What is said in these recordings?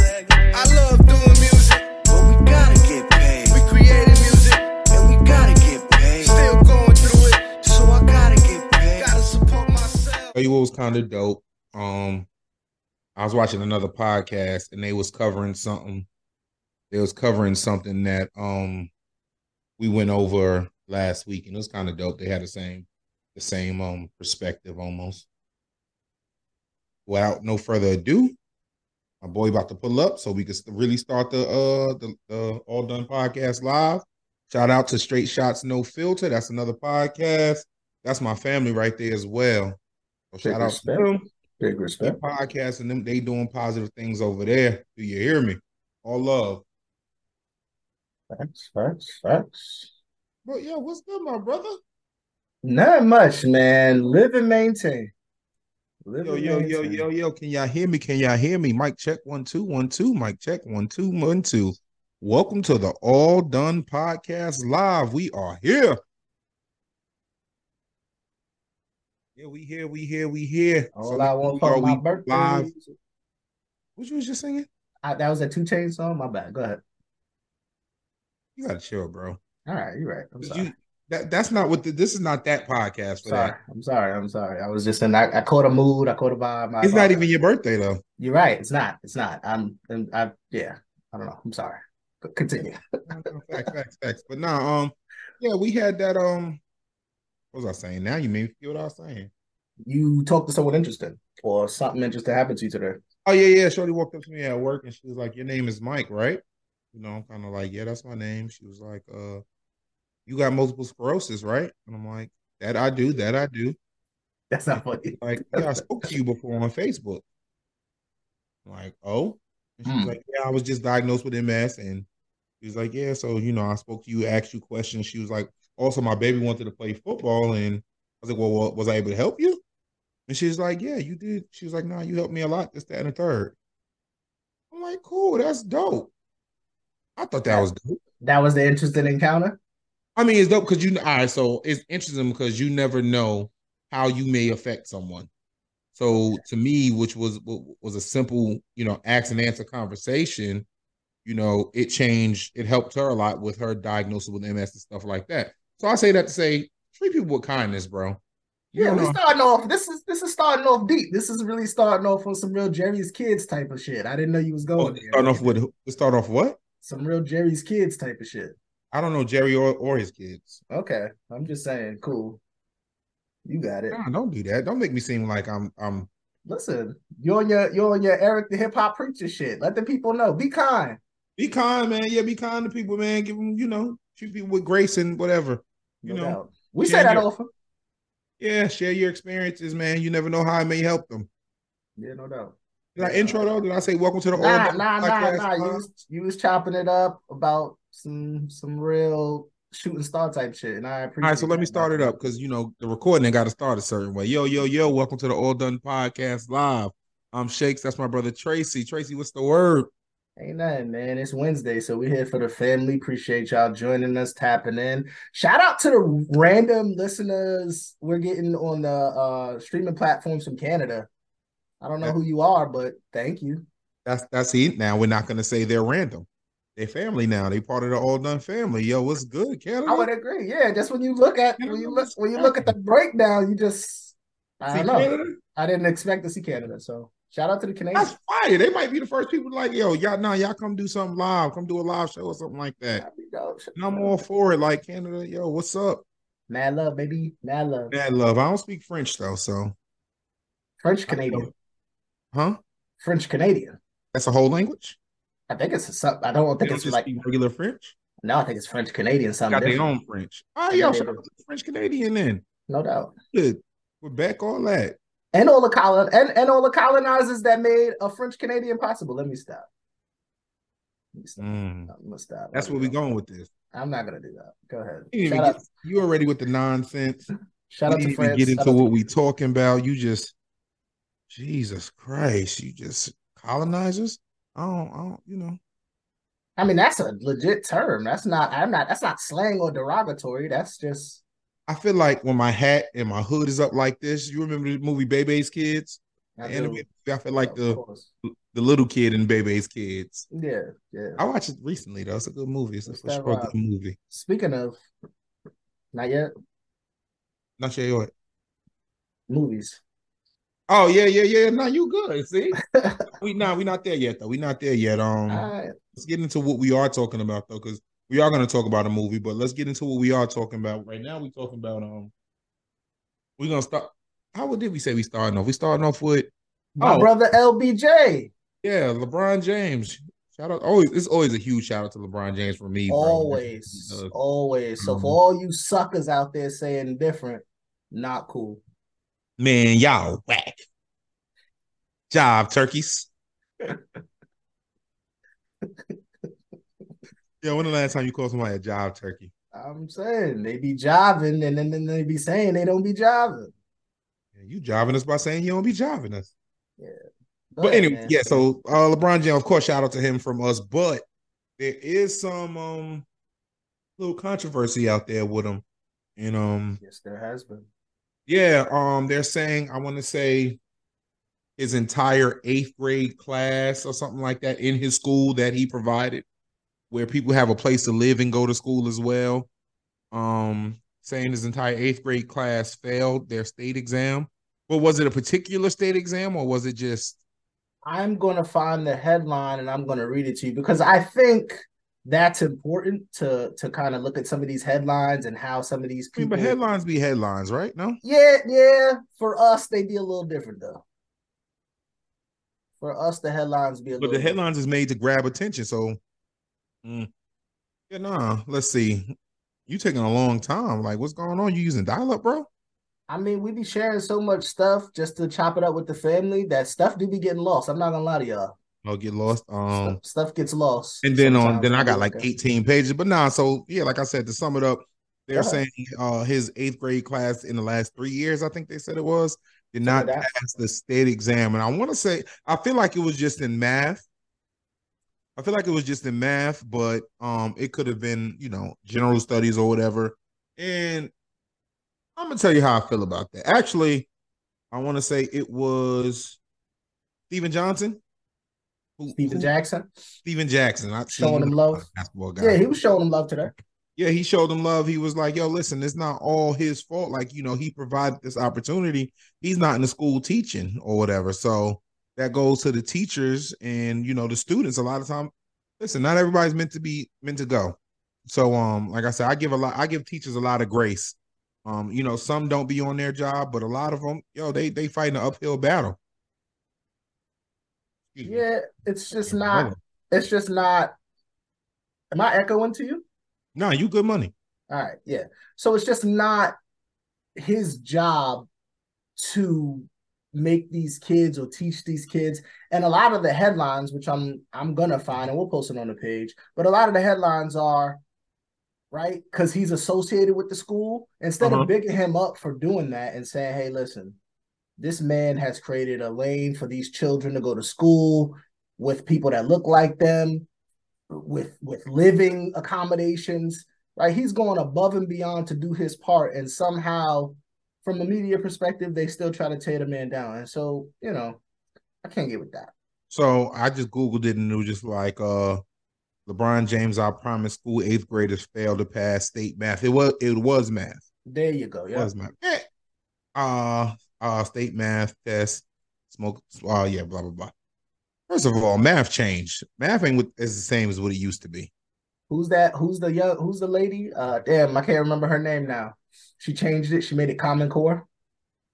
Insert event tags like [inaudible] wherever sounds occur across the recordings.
it, I love doing music, but we gotta get paid. We created music and we gotta get paid. Still going through it, so I gotta get paid. I gotta support myself. tell you what was kind of dope. Um, I was watching another podcast and they was covering something. They was covering something that um we went over last week, and it was kind of dope. They had the same the same um perspective almost. Without no further ado, my boy about to pull up so we can really start the uh the, the all done podcast live. Shout out to Straight Shots No Filter. That's another podcast. That's my family right there as well. So shout out respect. to them. Big Their respect. podcast and them they doing positive things over there. Do you hear me? All love. Facts, facts, facts. But yeah, what's good, my brother? Not much, man. Live and maintain. Live Yo, and yo, yo, maintain. yo, yo. Can y'all hear me? Can y'all hear me? Mike, check one, two, one, two. Mike, check one, two, one, two. Welcome to the All Done Podcast Live. We are here. Yeah, we here, we here, we here. All So I we want are for my birthday. live. What you was just singing? I, that was a 2 Chainz song. My bad. Go ahead. You gotta chill, bro. All right, you're right. I'm sorry. You, that, that's not what the, this is not that podcast for sorry. that. I'm sorry. I'm sorry. I was just in. I, I caught a mood. I caught a vibe. It's not even your birthday though. You're right. It's not. It's not. I'm. I'm I, yeah. I don't know. I'm sorry. Continue. [laughs] facts, facts, facts. But now, um, yeah, we had that. Um, what was I saying? Now you made me feel what I was saying. You talked to someone interesting, or something interesting happened to you today. Oh yeah, yeah. Shorty walked up to me at work and she was like, "Your name is Mike, right?" You know, I'm kind of like, "Yeah, that's my name." She was like, "Uh, you got multiple sclerosis, right?" And I'm like, "That I do. That I do." That's not funny. [laughs] Like, yeah, I spoke to you before on Facebook. I'm like, oh, and she was Hmm. like, yeah, I was just diagnosed with MS, and she was like, yeah, so you know, I spoke to you, asked you questions. She was like, also, my baby wanted to play football, and I was like, well, well was I able to help you? And she's like, yeah, you did. She was like, no, you helped me a lot. This, that, and the third. I'm like, cool, that's dope. I thought that was dope. That was the interesting encounter. I mean, it's dope because you all right. So it's interesting because you never know how you may affect someone. So to me, which was was a simple, you know, ask and answer conversation, you know, it changed. It helped her a lot with her diagnosis with MS and stuff like that. So I say that to say, treat people with kindness, bro. You Yeah, we starting off. This is this is starting off deep. This is really starting off on some real Jerry's kids type of shit. I didn't know you was Oh, going there. starting off with start off what? Some real Jerry's kids type of shit. I don't know Jerry or, or his kids. Okay, I'm just saying, cool. You got it. Don't do that. Don't make me seem like I'm I'm Listen, you're on your you're on your Eric the hip hop preacher shit. Let the people know. Be kind. be kind, man. Yeah, be kind to people, man. Give them, you know, treat people with grace and whatever. You No know, doubt. We say that your- often. Yeah, share your experiences, man. You never know how it may help them. Yeah, no doubt. Did I intro though? Did I say welcome to the Nah, All nah, nah, Podcast nah. You Live? was, you was chopping it up about some some real shooting star type shit, and I appreciate. All right, so let me start it up because you know the recording got to start a certain way. Yo, yo, yo! Welcome to the All Done Podcast Live. I'm Shakes. That's my brother Tracy. Tracy, what's the word? Ain't nothing, man. It's Wednesday, so we're here for the family. Appreciate y'all joining us, tapping in. Shout out to the random listeners we're getting on the uh streaming platforms from Canada. I don't know who you are, but thank you. That's that's it. Now we're not gonna say they're random. They're family now. They part of the All Done family. Yo, what's good, Canada? I would agree. Yeah, just when you look at when you look when you look at the breakdown, you just I don't know. Canada? I didn't expect to see Canada, so shout out to the Canadians. That's fire. They might be the first people like, yo, y'all, nah, y'all come do something live. Come do a live show or something like that. And I'm all for it. Like Canada, yo, what's up? Mad love, baby. Mad love. Mad love. I don't speak French though, so French Canadian. Huh? French Canadian. That's a whole language. I think it's a sub. I don't think it's like regular French. no. I think it's French Canadian. Something got their own French. Oh, Yeah, yo, they shout do. out to the French Canadian then. No doubt. Good. back all that. And all the colon and, and all the colonizers that made a French Canadian possible. Let me stop. Let me stop. Mm. I'm gonna stop. That's where we're going with this. I'm not gonna do that. Go ahead. You, didn't Shout out, get, you already with the nonsense. shout we out to France. get into what we talking about. You just, Jesus Christ, you just colonizers. I don't, I don't, you know. I mean, that's a legit term. That's not. I'm not. That's not slang or derogatory. That's just. I feel like when my hat and my hood is up like this, you remember the movie Bebe's Kids? I animated- I feel like Of the course. the little kid in Bebe's Kids. Yeah, yeah. I watched it recently though. It's a good movie. It's a for that sure a good movie. Speaking of, not yet. Not you what. Movies. Oh yeah, yeah, yeah. No, you good. See, [laughs] we not we not there yet though. We not there yet. Um, right. let's get into what we are talking about though, because we are going to talk about a movie. But let's get into what we are talking about right now. We talking about um, we're gonna start. How did we say we starting off? We starting off with My Oh. brother LBJ. yeah, LeBron James. Shout out! Always, it's always a huge shout out to LeBron James for me. Always, always. So um, for all you suckers out there saying different, not cool. Man, y'all whack. Job turkeys. [laughs] yeah, when the last time you called somebody a job turkey? I'm saying they be jiving and then, then they be saying they don't be jiving. Yeah, you jobbing us by saying you don't be jobbing us. Go But ahead, anyway, man. yeah. So uh, LeBron James, of course, shout out to him from us. But there is some um little controversy out there with him, and um yes, there has been. Yeah, um they're saying I want to say his entire eighth grade class or something like that in his school that he provided, where people have a place to live and go to school as well. Um, saying his entire eighth grade class failed their state exam. But was it a particular state exam or was it just I'm going to find the headline and I'm going to read it to you because I think that's important to to kind of look at some of these headlines and how some of these I mean, people. but headlines be headlines, right? No. yeah, yeah. For us, they be a little different though. For us, the headlines be a But little. the different. headlines is made to grab attention. So, mm. yeah, nah. Let's see. You taking a long time. Like, what's going on? You using dial up, bro? I mean, we be sharing so much stuff just to chop it up with the family that stuff do be getting lost. I'm not gonna lie to y'all. I'll get lost. Um, stuff, stuff gets lost. and then on sometimes. then I got like Okay. 18 pages. But nah. So yeah, like I said, to sum it up, they're saying uh his eighth grade class in the last three years, I think they said it was, did not pass the state exam. And I want to say, I feel like it was just in math. I feel like it was just in math, but um, it could have been, you know, general studies or whatever. And I'm gonna tell you how I feel about that. Actually, I want to say it was Stephen Johnson. Who, Steven who- Jackson. Stephen Jackson. I Showing him love. Basketball guy. Yeah, he was showing him love today. Yeah, he showed him love. He was like, "Yo, listen, it's not all his fault. Like, you know, he provided this opportunity. He's not in the school teaching or whatever. So that goes to the teachers and you know the students. A lot of time, listen, not everybody's meant to be meant to go. So, um, like I said, I give a lot. I give teachers a lot of grace. Um, you know, some don't be on their job, but a lot of them, yo, they they fight an uphill battle. Yeah, it's just not. It's just not. Am I echoing to you? Nah, you good money. All right, yeah. So it's just not his job to make these kids or teach these kids. And a lot of the headlines, which I'm I'm gonna find, and we'll post it on the page, but a lot of the headlines are right because he's associated with the school. Instead Uh-huh. of bigging him up for doing that and saying, "Hey, listen, this man has created a lane for these children to go to school with people that look like them." with with living accommodations right he's going above and beyond to do his part and somehow from a media perspective they still try to tear the man down and so you know i can't get with that So I just googled it and it was just like uh LeBron James, I Promise School eighth graders failed to pass state math. It was it was math. there you go It yeah was math. Uh uh state math test, smoke uh yeah, blah blah blah. First of all, math changed. Math ain't what is the same as what it used to be. who's that who's the young who's the lady uh damn i can't remember her name now she changed it she made it common core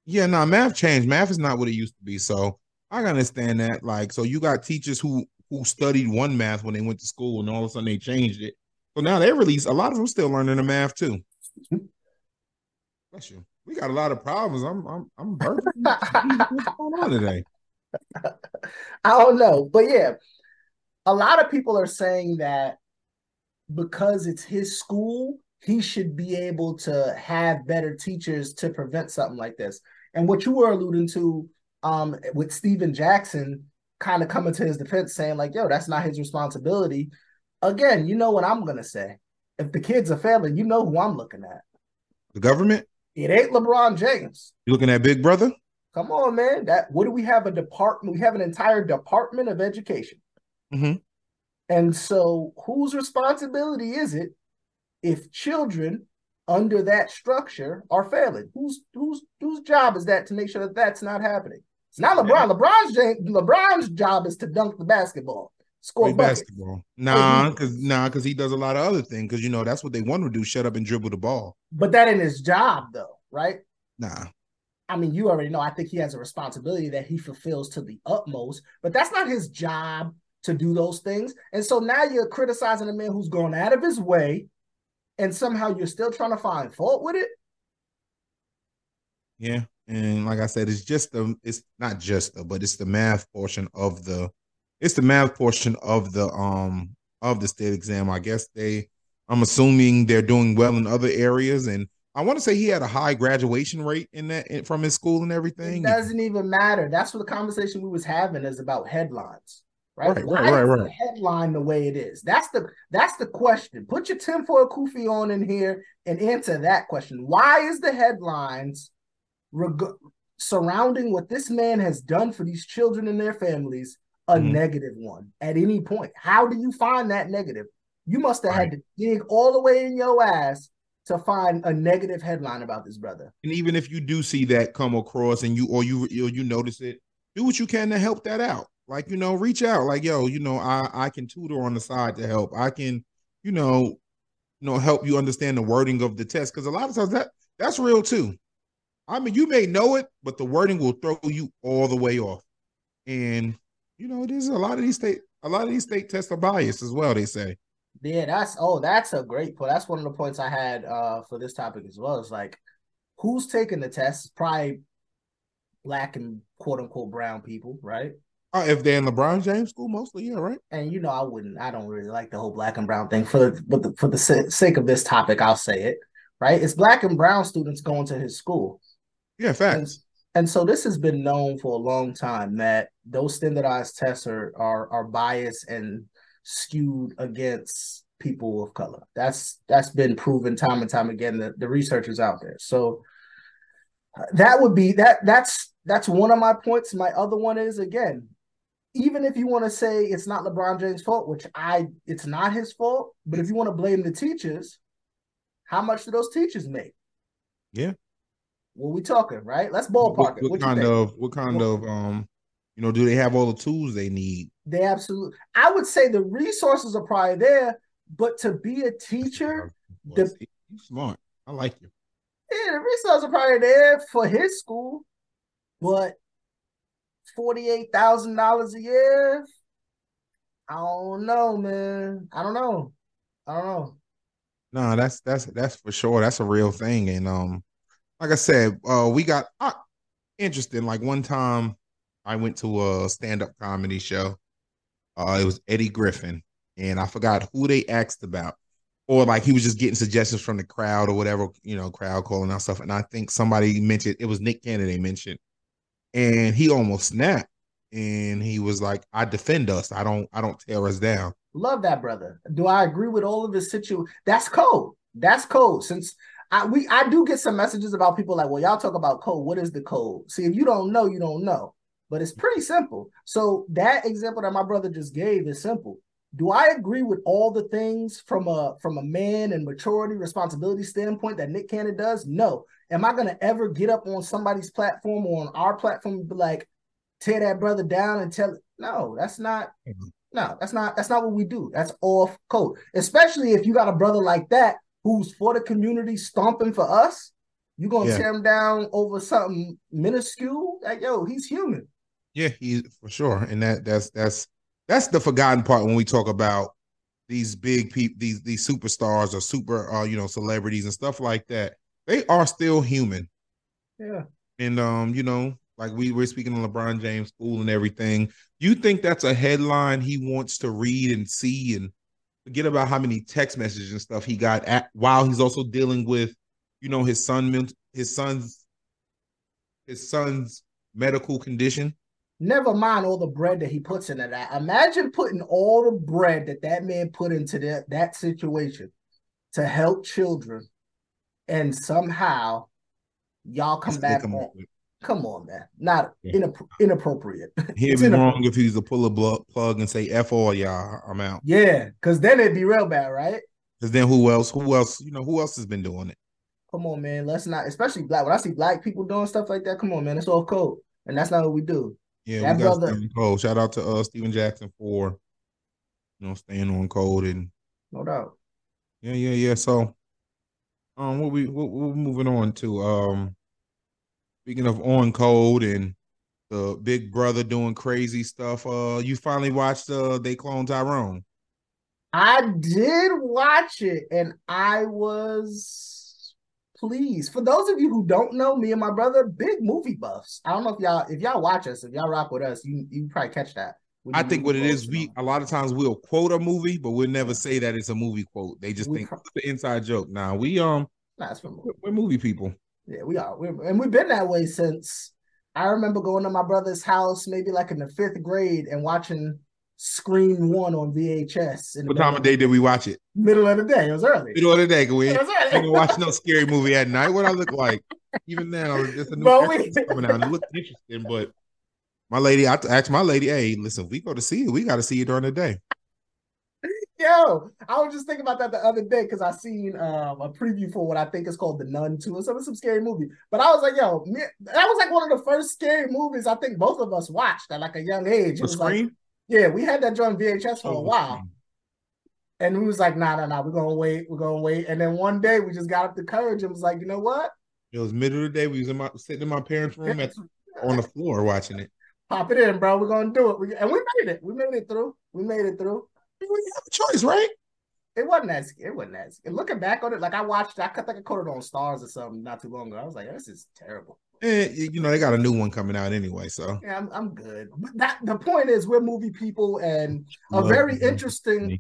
Yeah, no, math changed. Math is not what it used to be. So I understand that. Like, so you got teachers who who studied one math when they went to school, and all of a sudden they changed it. So now they release a lot of them still learning the math too. Bless you. We got a lot of problems. I'm I'm I'm burping. [laughs] What's going on today? [laughs] I don't know, but yeah, a lot of people are saying that because it's his school, he should be able to have better teachers to prevent something like this. And what you were alluding to, um, with Stephen Jackson kind of coming to his defense, saying like, "Yo, that's not his responsibility." Again, you know what I'm gonna say. If the kid's a failing, you know who I'm looking at. The government? It ain't LeBron James. You looking at Big Brother? Come on, man. That what do we have a department? We have an entire department of education. Mhm. And so whose responsibility is it if children under that structure are failing? Whose whose whose job is that to make sure that that's not happening? It's not LeBron. LeBron's LeBron's job is to dunk the basketball, score basketball. Nah, because nah, because he does a lot of other things. Because you know that's what they want to do: shut up and dribble the ball. But that ain't his job, though, right? Nah, I mean, you already know. I think he has a responsibility that he fulfills to the utmost, but that's not his job to do those things. And so now you're criticizing a man who's gone out of his way, and somehow you're still trying to find fault with it. yeah. And like I said, it's just the it's not just the, but it's the math portion of the it's the math portion of the um of the state exam. I guess they I'm assuming they're doing well in other areas, and I want to say he had a high graduation rate in that in- from his school and everything. It doesn't even matter. That's what the conversation we was having is about headlines, right? Right, Why right, right, right. the headline the way it is? That's the that's the question. Put your tinfoil kufi on in here and answer that question. Why is the headlines reg- surrounding what this man has done for these children and their families a Mhm. negative one at any point? How do you find that negative? You must have had to dig all the way in your ass to find a negative headline about this brother. And even if you do see that come across and you or you or you notice it, do what you can to help that out. Like, you know, reach out. Like, yo, you know, I I can tutor on the side to help. I can, you know, you know, help you understand the wording of the test. Cause a lot of times that that's real too. I mean, you may know it, but the wording will throw you all the way off. And you know, there's a lot of these state a lot of these state tests are biased as well, they say. Yeah, that's oh, that's a great point. That's one of the points I had uh for this topic as well. It's like who's taking the test? Probably black and quote unquote brown people, right? Uh, if they're in LeBron James school, mostly, yeah, right? And you know, I wouldn't, I don't really like the whole black and brown thing. For but the, for the sake of this topic, I'll say it. Right? It's black and brown students going to his school. Yeah, facts. And so this has been known for a long time that those standardized tests are are are biased and skewed against people of color. That's that's been proven time and time again. The, the research is out there. So uh, that would be that that's that's one of my points. My other one is again, even if you want to say it's not LeBron James' fault, which I it's not his fault, but if you want to blame the teachers, how much do those teachers make? Yeah. What we talking, right? Let's What, ballpark it. what What kind of what kind of um you know do they have all the tools they need? They absolutely. I would say the resources are probably there, but to be a teacher, the- you smart. I like you. yeah, the resources are probably there for his school, but forty-eight thousand dollars a year. I don't know, man. I don't know. I don't know. No, that's that's that's for sure. That's a real thing. And um, like I said, uh, we got uh, interesting. Like one time, I went to a stand-up comedy show. Uh, it was Eddie Griffin, and I forgot who they asked about, or like he was just getting suggestions from the crowd or whatever, you know, crowd calling out stuff. And I think somebody mentioned it was Nick Cannon. They mentioned, and he almost snapped, and he was like, "I defend us. I don't. I don't tear us down." Love that brother. Do I agree with all of his situ? That's cold. That's cold. Since I we I do get some messages about people like, well, y'all talk about code. What is the code? See, if you don't know, you don't know. But it's pretty simple. So that example that my brother just gave is simple. Do I agree with all the things from a from a man and maturity responsibility standpoint that Nick Cannon does? No. Am I gonna ever get up on somebody's platform or on our platform and be like, tear that brother down and tell it? No, that's not mm-hmm. no, that's not that's not what we do. That's off code. Especially if you got a brother like that who's for the community stomping for us. You're gonna Yeah. tear him down over something minuscule? Like, yo, he's human. Yeah, he for sure, and that that's that's that's the forgotten part when we talk about these big people, these these superstars or super, uh, you know, celebrities and stuff like that. They are still human, Yeah. and um, you know, like we were speaking of LeBron James school and everything. You think that's a headline he wants to read and see, and forget about how many text messages and stuff he got at while he's also dealing with, you know, his son, his son's, his son's medical condition. Never mind all the bread that he puts into that. Imagine putting all the bread that that man put into that that situation to help children, and somehow y'all come back on. Come on, man. Not inappro- inappropriate. [laughs] He'd be wrong if he's a pull a plug and say "f all y'all," I'm out. Yeah, because then it'd be real bad, right? Because then who else? Who else? You know, who else has been doing it? Come on, man. Let's not, especially black. When I see black people doing stuff like that, come on, man. It's all code, and that's not what we do. Yeah, That we got brother- cold. Shout out to uh Stephen Jackson for you know staying on code and No doubt. yeah, yeah, yeah. So, um, what we what we're moving on to um, speaking of on code and the Big Brother doing crazy stuff. Uh, you finally watched uh they clone Tyrone. I did watch it, and I was pleased. For those of you who don't know, me and my brother, big movie buffs. I don't know if y'all if y'all watch us, if y'all rock with us, you you probably catch that. I think what it is, we a lot of times we'll quote a movie, but we'll never say that it's a movie quote. They just We think pro- it's the inside joke. Now we um. Nah, movie. we're movie people. Yeah, we are. We're, and we've been that way since I remember going to my brother's house, maybe like in the fifth grade, and watching Scream One on VHS in What time of day did we watch it? middle of the day. It was early. Middle of the day, we? Didn't watch no scary movie at night. What I look like? Even now, it's a new But we- coming out. It looked interesting, but my lady, I asked my lady, "Hey, listen, we go to see it, we got to see it during the day." Yo, I was just thinking about that the other day because I seen um, a preview for what I think is called The Nun 2 or some some scary movie. But I was like, yo, me, that was like one of the first scary movies I think both of us watched at like a young age. It The was like, yeah, we had that joint VHS for Oh, a while. Scream. And we was like, nah, nah, nah, we're gonna wait, we're gonna wait. And then one day we just got up the courage and was like, you know what? It was middle of the day. We was in my sitting in my parents' room at, on the floor watching it. Pop it in, bro. We're gonna do it. We, and we made it. We made it through. We made it through. Didn't have a choice, right? It wasn't as it wasn't as looking back on it, like I watched, I think I caught it on Starz or something not too long ago. I was like, this is terrible. Eh, and you know they got a new one coming out anyway, so Yeah, I'm, I'm good. But that the point is, we're movie people, and a very interesting,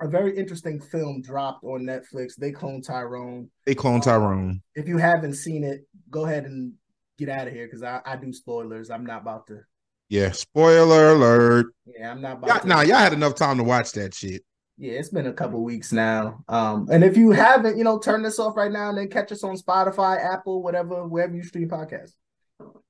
a very interesting film dropped on Netflix. They clone Tyrone. they clone um, Tyrone. If you haven't seen it, go ahead and get out of here because I, I do spoilers. I'm not about to. Yeah, spoiler alert. Yeah, I'm not about Y'all, nah, y'all had enough time to watch that shit. Yeah, it's been a couple weeks now. Um, and if you haven't, you know, turn this off right now and then catch us on Spotify, Apple, whatever, wherever you stream podcasts.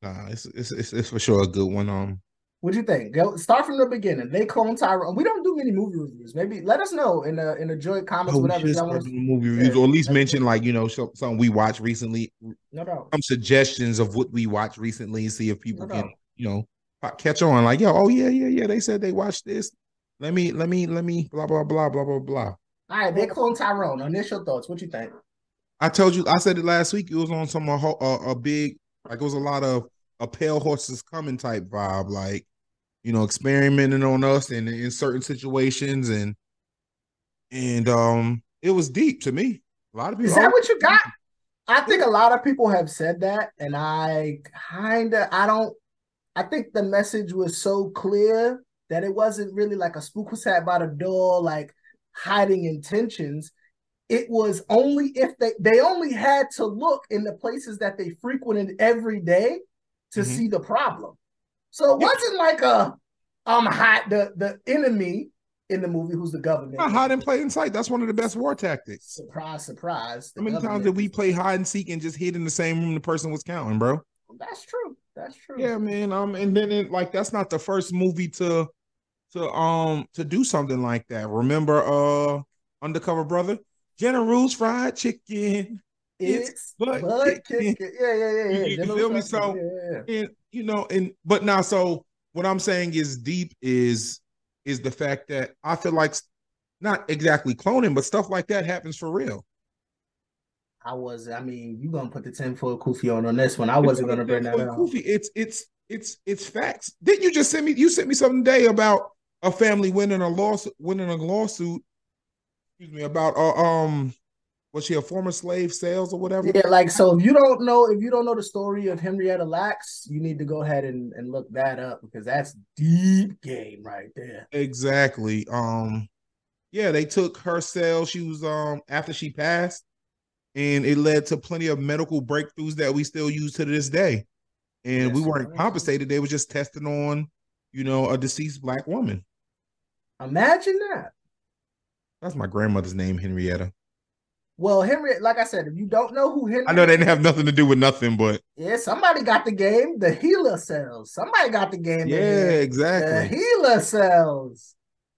Nah, it's it's it's, it's for sure a good one. Um, what do you think? Go start from the beginning. They clone Tyrone. We don't do many movie reviews. Maybe let us know in the in the joint comments, oh, whatever. if want movie reviews, Yeah, or at least mention like you know some- something we watched recently, No doubt. some suggestions of what we watched recently, see if people No can you know catch on. Like, yo, oh yeah, yeah, yeah. They said they watched this. Let me, let me, let me. Blah blah blah blah blah blah. All right, they clone Tyrone. Initial thoughts. What you think? I told you, I said it last week. It was on some a, a, a big, like it was a lot of a pale horses coming type vibe, like you know, experimenting on us and in certain situations, and and um, it was deep to me. A lot of people. Is that what you got? [laughs] I think a lot of people have said that, and I kind of, I don't. I think the message was so clear that it wasn't really like a spook was sat by the door, like hiding intentions. It was only if they they only had to look in the places that they frequented every day to Mhm. see the problem. So it wasn't like a um hide the the enemy in the movie who's the government. Not hide and play in sight. That's one of the best war tactics. Surprise, surprise. How many times did we play hide and seek and just hid in the same room the person was counting, bro? That's true. That's true. Yeah, man. Um, and then it, like that's not the first movie to to um to do something like that. Remember, uh, Undercover Brother, General's Fried Chicken, It's butt butt kicking. kicking. Yeah, yeah, yeah, yeah. you General feel me? So- yeah, yeah. and you know, and but now, so what I'm saying is deep is is the fact that I feel like not exactly cloning, but stuff like that happens for real. I was. I mean, you gonna put the tinfoil kufi on on this one? I wasn't gonna bring that up. goofy. It's it's it's it's facts. Didn't you just send me? You sent me something today about a family winning a lawsuit, winning a lawsuit. Excuse me about uh, um, was she a former slave sales or whatever? Yeah, like so. If you don't know, if you don't know the story of Henrietta Lacks, you need to go ahead and, and look that up because that's deep game right there. Exactly. Um, yeah, they took her sales. She was um after she passed, and it led to plenty of medical breakthroughs that we still use to this day. and we weren't compensated. They were just testing on, you know, a deceased black woman. Imagine that. That's my grandmother's name, Henrietta. Well, Henry, like I said, if you don't know who Henry, I know they didn't have nothing to do with nothing, but yeah, somebody got the game. The HeLa cells. Somebody got the game. yeah, here. The exactly. HeLa cells.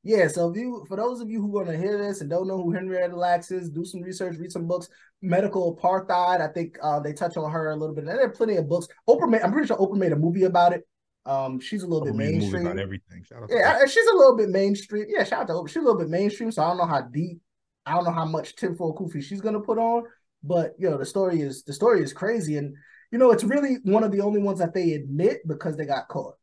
Yeah, so if you, for those of you who are going to hear this and don't know who Henrietta Lacks is, do some research, read some books. Medical apartheid. I think uh, they touch on her a little bit. And there are plenty of books. Oprah, made, I'm pretty sure Oprah made a movie about it. Um, she's a little bit Oprah movie mainstream. about everything. Shout out to Yeah. She's a little bit mainstream. Yeah, shout out to Oprah. She's a little bit mainstream, so I don't know how deep, I don't know how much tinfoil kufi she's gonna put on. But you know, the story is the story is crazy, and you know, it's really one of the only ones that they admit because they got caught,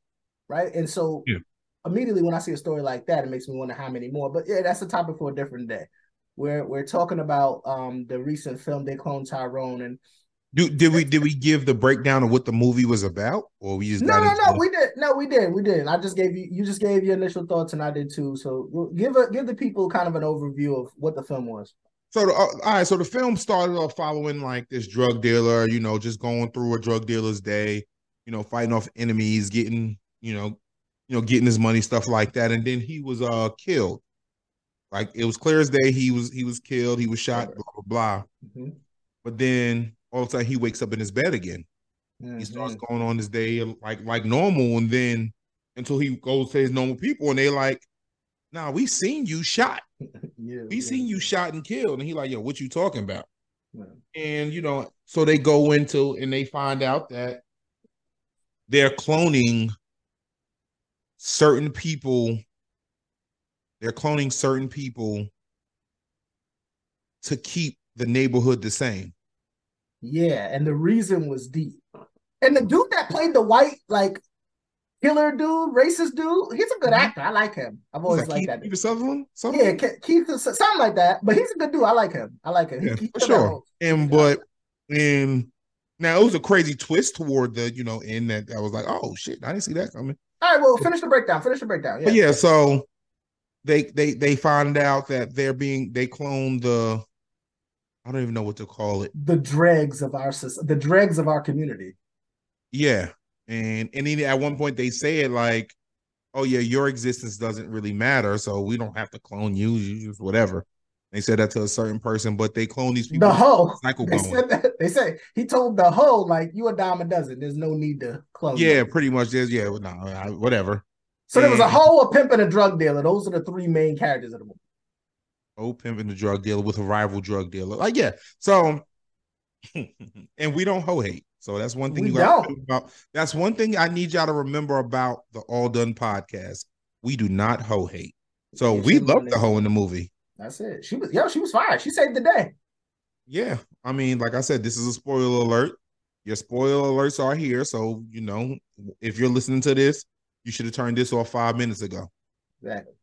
right? And so Yeah. Immediately when I see a story like that, it makes me wonder how many more. But yeah, that's a topic for a different day. We're we're talking about um the recent film they cloned Tyrone and Do, did we did we give the breakdown of what the movie was about, or we just No, no, no. We did. No, we did. We did. I just gave you. You just gave your initial thoughts, and I did too. So give a give the people kind of an overview of what the film was. So the, uh, all right, so the film started off following like this drug dealer, you know, just going through a drug dealer's day, you know, fighting off enemies, getting, you know, you know, getting his money, stuff like that, and then he was uh killed. Like it was clear as day, he was he was killed, he was shot, blah blah blah. Mhm. But then all of a sudden he wakes up in his bed again. He starts going on his day like like normal, and then until he goes to his normal people, and they like, "Nah, we seen you shot." [laughs] Yeah, we yeah. seen you shot and killed. And he like, yo, what you talking about? Yeah. And you know, so they go into and they find out that they're cloning certain people. They're cloning certain people to keep the neighborhood the same. Yeah, and the reason was deep. And the dude that played the white like killer dude, racist dude, he's a good Mhm. actor. I like him. I've always that, liked Keith, that. dude. Keith Sutherland? Something? Yeah, Ke- Keith, something like that. But he's a good dude. I like him. I like him. Yeah, he for sure. And but and now it was a crazy twist toward the, you know, end that I was like, oh shit, I didn't see that coming. All right, well, finish the breakdown. Finish the breakdown. Yeah. But yeah, so they they they find out that they're being they clone the I don't even know what to call it. The dregs of our the dregs of our community. Yeah. And and then at one point they say it like, oh yeah, your existence doesn't really matter, so we don't have to clone you, you just whatever. They said that to a certain person, but they clone these people The hoe. cycle They said that. They say he told the hoe like you a dime a dozen. There's no need to clone. Yeah, you." pretty much. There's yeah, no, I- whatever. So there was a And- hoe, a pimp, and a drug dealer. Those are the three main characters of the movie. old pimp and the drug dealer with a rival drug dealer. Like, yeah. So, [laughs] and we don't hoe hate. So that's one thing We you got about. That's one thing I need y'all to remember about the All Done podcast. We do not hoe hate. So we love the hoe in the movie. That's it. She was yo. She was fine. She saved the day. Yeah. I mean, like I said, this is a spoiler alert. Your spoiler alerts are here. So, you know, if you're listening to this, you should have turned this off five minutes ago. Exactly.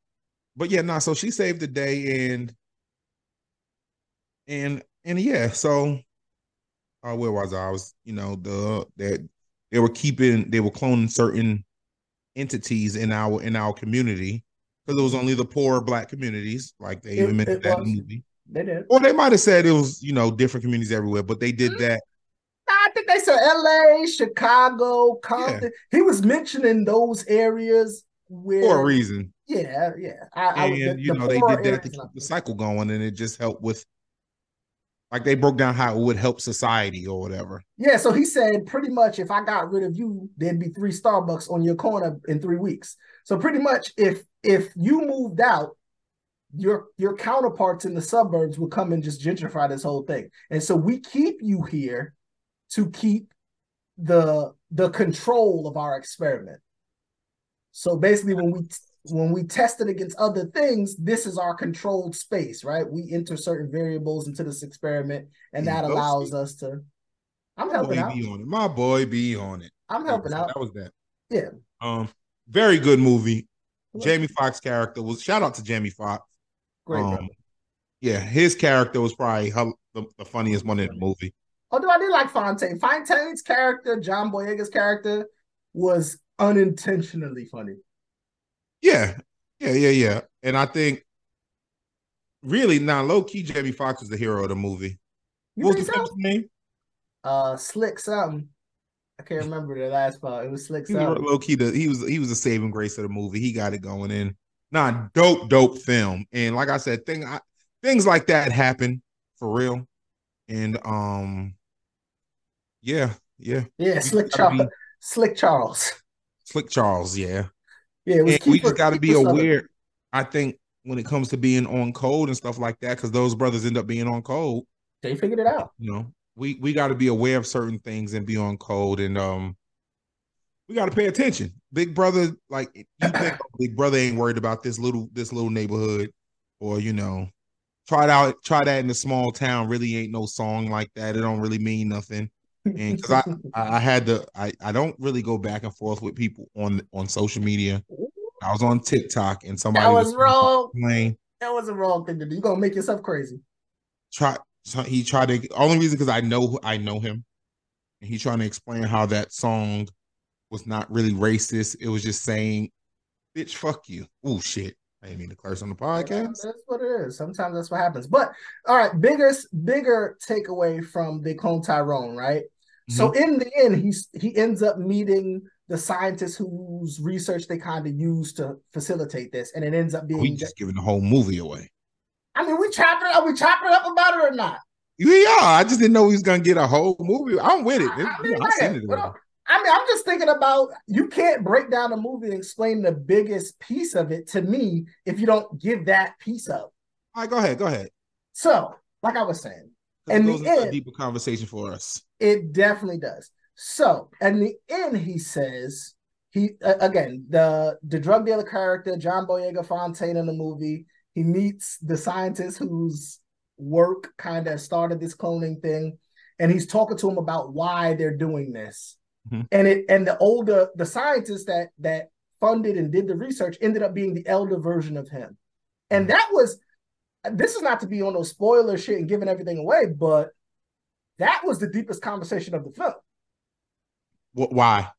but yeah, nah, so she saved the day and and and yeah, so uh where was I? I was, you know, the that they were keeping they were cloning certain entities in our in our community because it was only the poor black communities, like they It- even mentioned that in the movie. They did. Or they might have said it was, you know, different communities everywhere, but they did Mhm. that. I think they said L.A., Chicago, Compton. He was mentioning those areas where For a reason. Yeah, yeah. I, I And the- you know, they did that to keep the cycle going, and it just helped with like they broke down how it would help society or whatever. Yeah, so he said pretty much if I got rid of you, there'd be three Starbucks on your corner in three weeks. So pretty much if if you moved out, your your counterparts in the suburbs would come and just gentrify this whole thing. And so we keep you here to keep the the control of our experiment. So basically when we when we test it against other things, this is our controlled space, right? We enter certain variables into this experiment, and that allows us to. I'm My helping out. be on it. My boy be on it. I'm helping out. That was that. Yeah. Um, very good movie. Jamie Foxx character was shout out to Jamie Foxx. Great. Um, yeah, his character was probably her, the, the funniest one in the movie. Although I did like Fontaine. Fontaine's character, John Boyega's character, was unintentionally funny. Yeah, yeah, yeah, yeah. And I think really now low key Jamie Foxx is the hero of the movie. You what was the so? name? Uh, slick something. I can't remember the last part. It was slick something. low key. The, he was he was the saving grace of the movie. He got it going in. Nah, dope, dope film. And like I said, thing I, things like that happen for real. And um, yeah, yeah. Yeah, Slick Charles. Slick Charles. Slick Charles, yeah. Yeah, it was And we just got to be aware. I think when it comes to being on code and stuff like that, because those brothers end up being on code. They figured it out. You know, we we got to be aware of certain things and be on code, and um, we got to pay attention. Big brother, like you think Big brother ain't worried about this little this little neighborhood, or you know, try it out, try that in a small town. Really ain't no song like that. It don't really mean nothing. And because I, I had to I I don't really go back and forth with people on on social media. I was on TikTok and somebody That was wrong. playing That was a wrong thing to do. You're gonna make yourself crazy. try so he tried to only reason because I know I know him and he trying to explain how that song was not really racist. It was just saying, bitch, fuck you. Oh shit. I didn't mean to curse on the podcast. That's what it is. Sometimes that's what happens. But all right, bigger bigger takeaway from the Clone Tyrone, right? So Mm-hmm. in the end, he's he ends up meeting the scientists whose research they kind of use to facilitate this, and it ends up being. We just giving the whole movie away. I mean, we chopping it. Are we chopping it up about it or not? Yeah, I just didn't know he was gonna get a whole movie. I'm with it. I, I mean, I've like, it. what? I mean, I'm just thinking about you can't break down a movie and explain the biggest piece of it to me if you don't give that piece up. All right, go ahead, go ahead. So, like I was saying, In it the into a deeper conversation for us. it definitely does. So, in the end, he says he uh, again the the drug dealer character John Boyega Fontaine in the movie. He meets the scientist whose work kind of started this cloning thing, and he's talking to him about why they're doing this. Mhm. And it and the older the scientist that that funded and did the research ended up being the elder version of him, and that was. This is not to be on no spoiler shit and giving everything away, but that was the deepest conversation of the film. Why?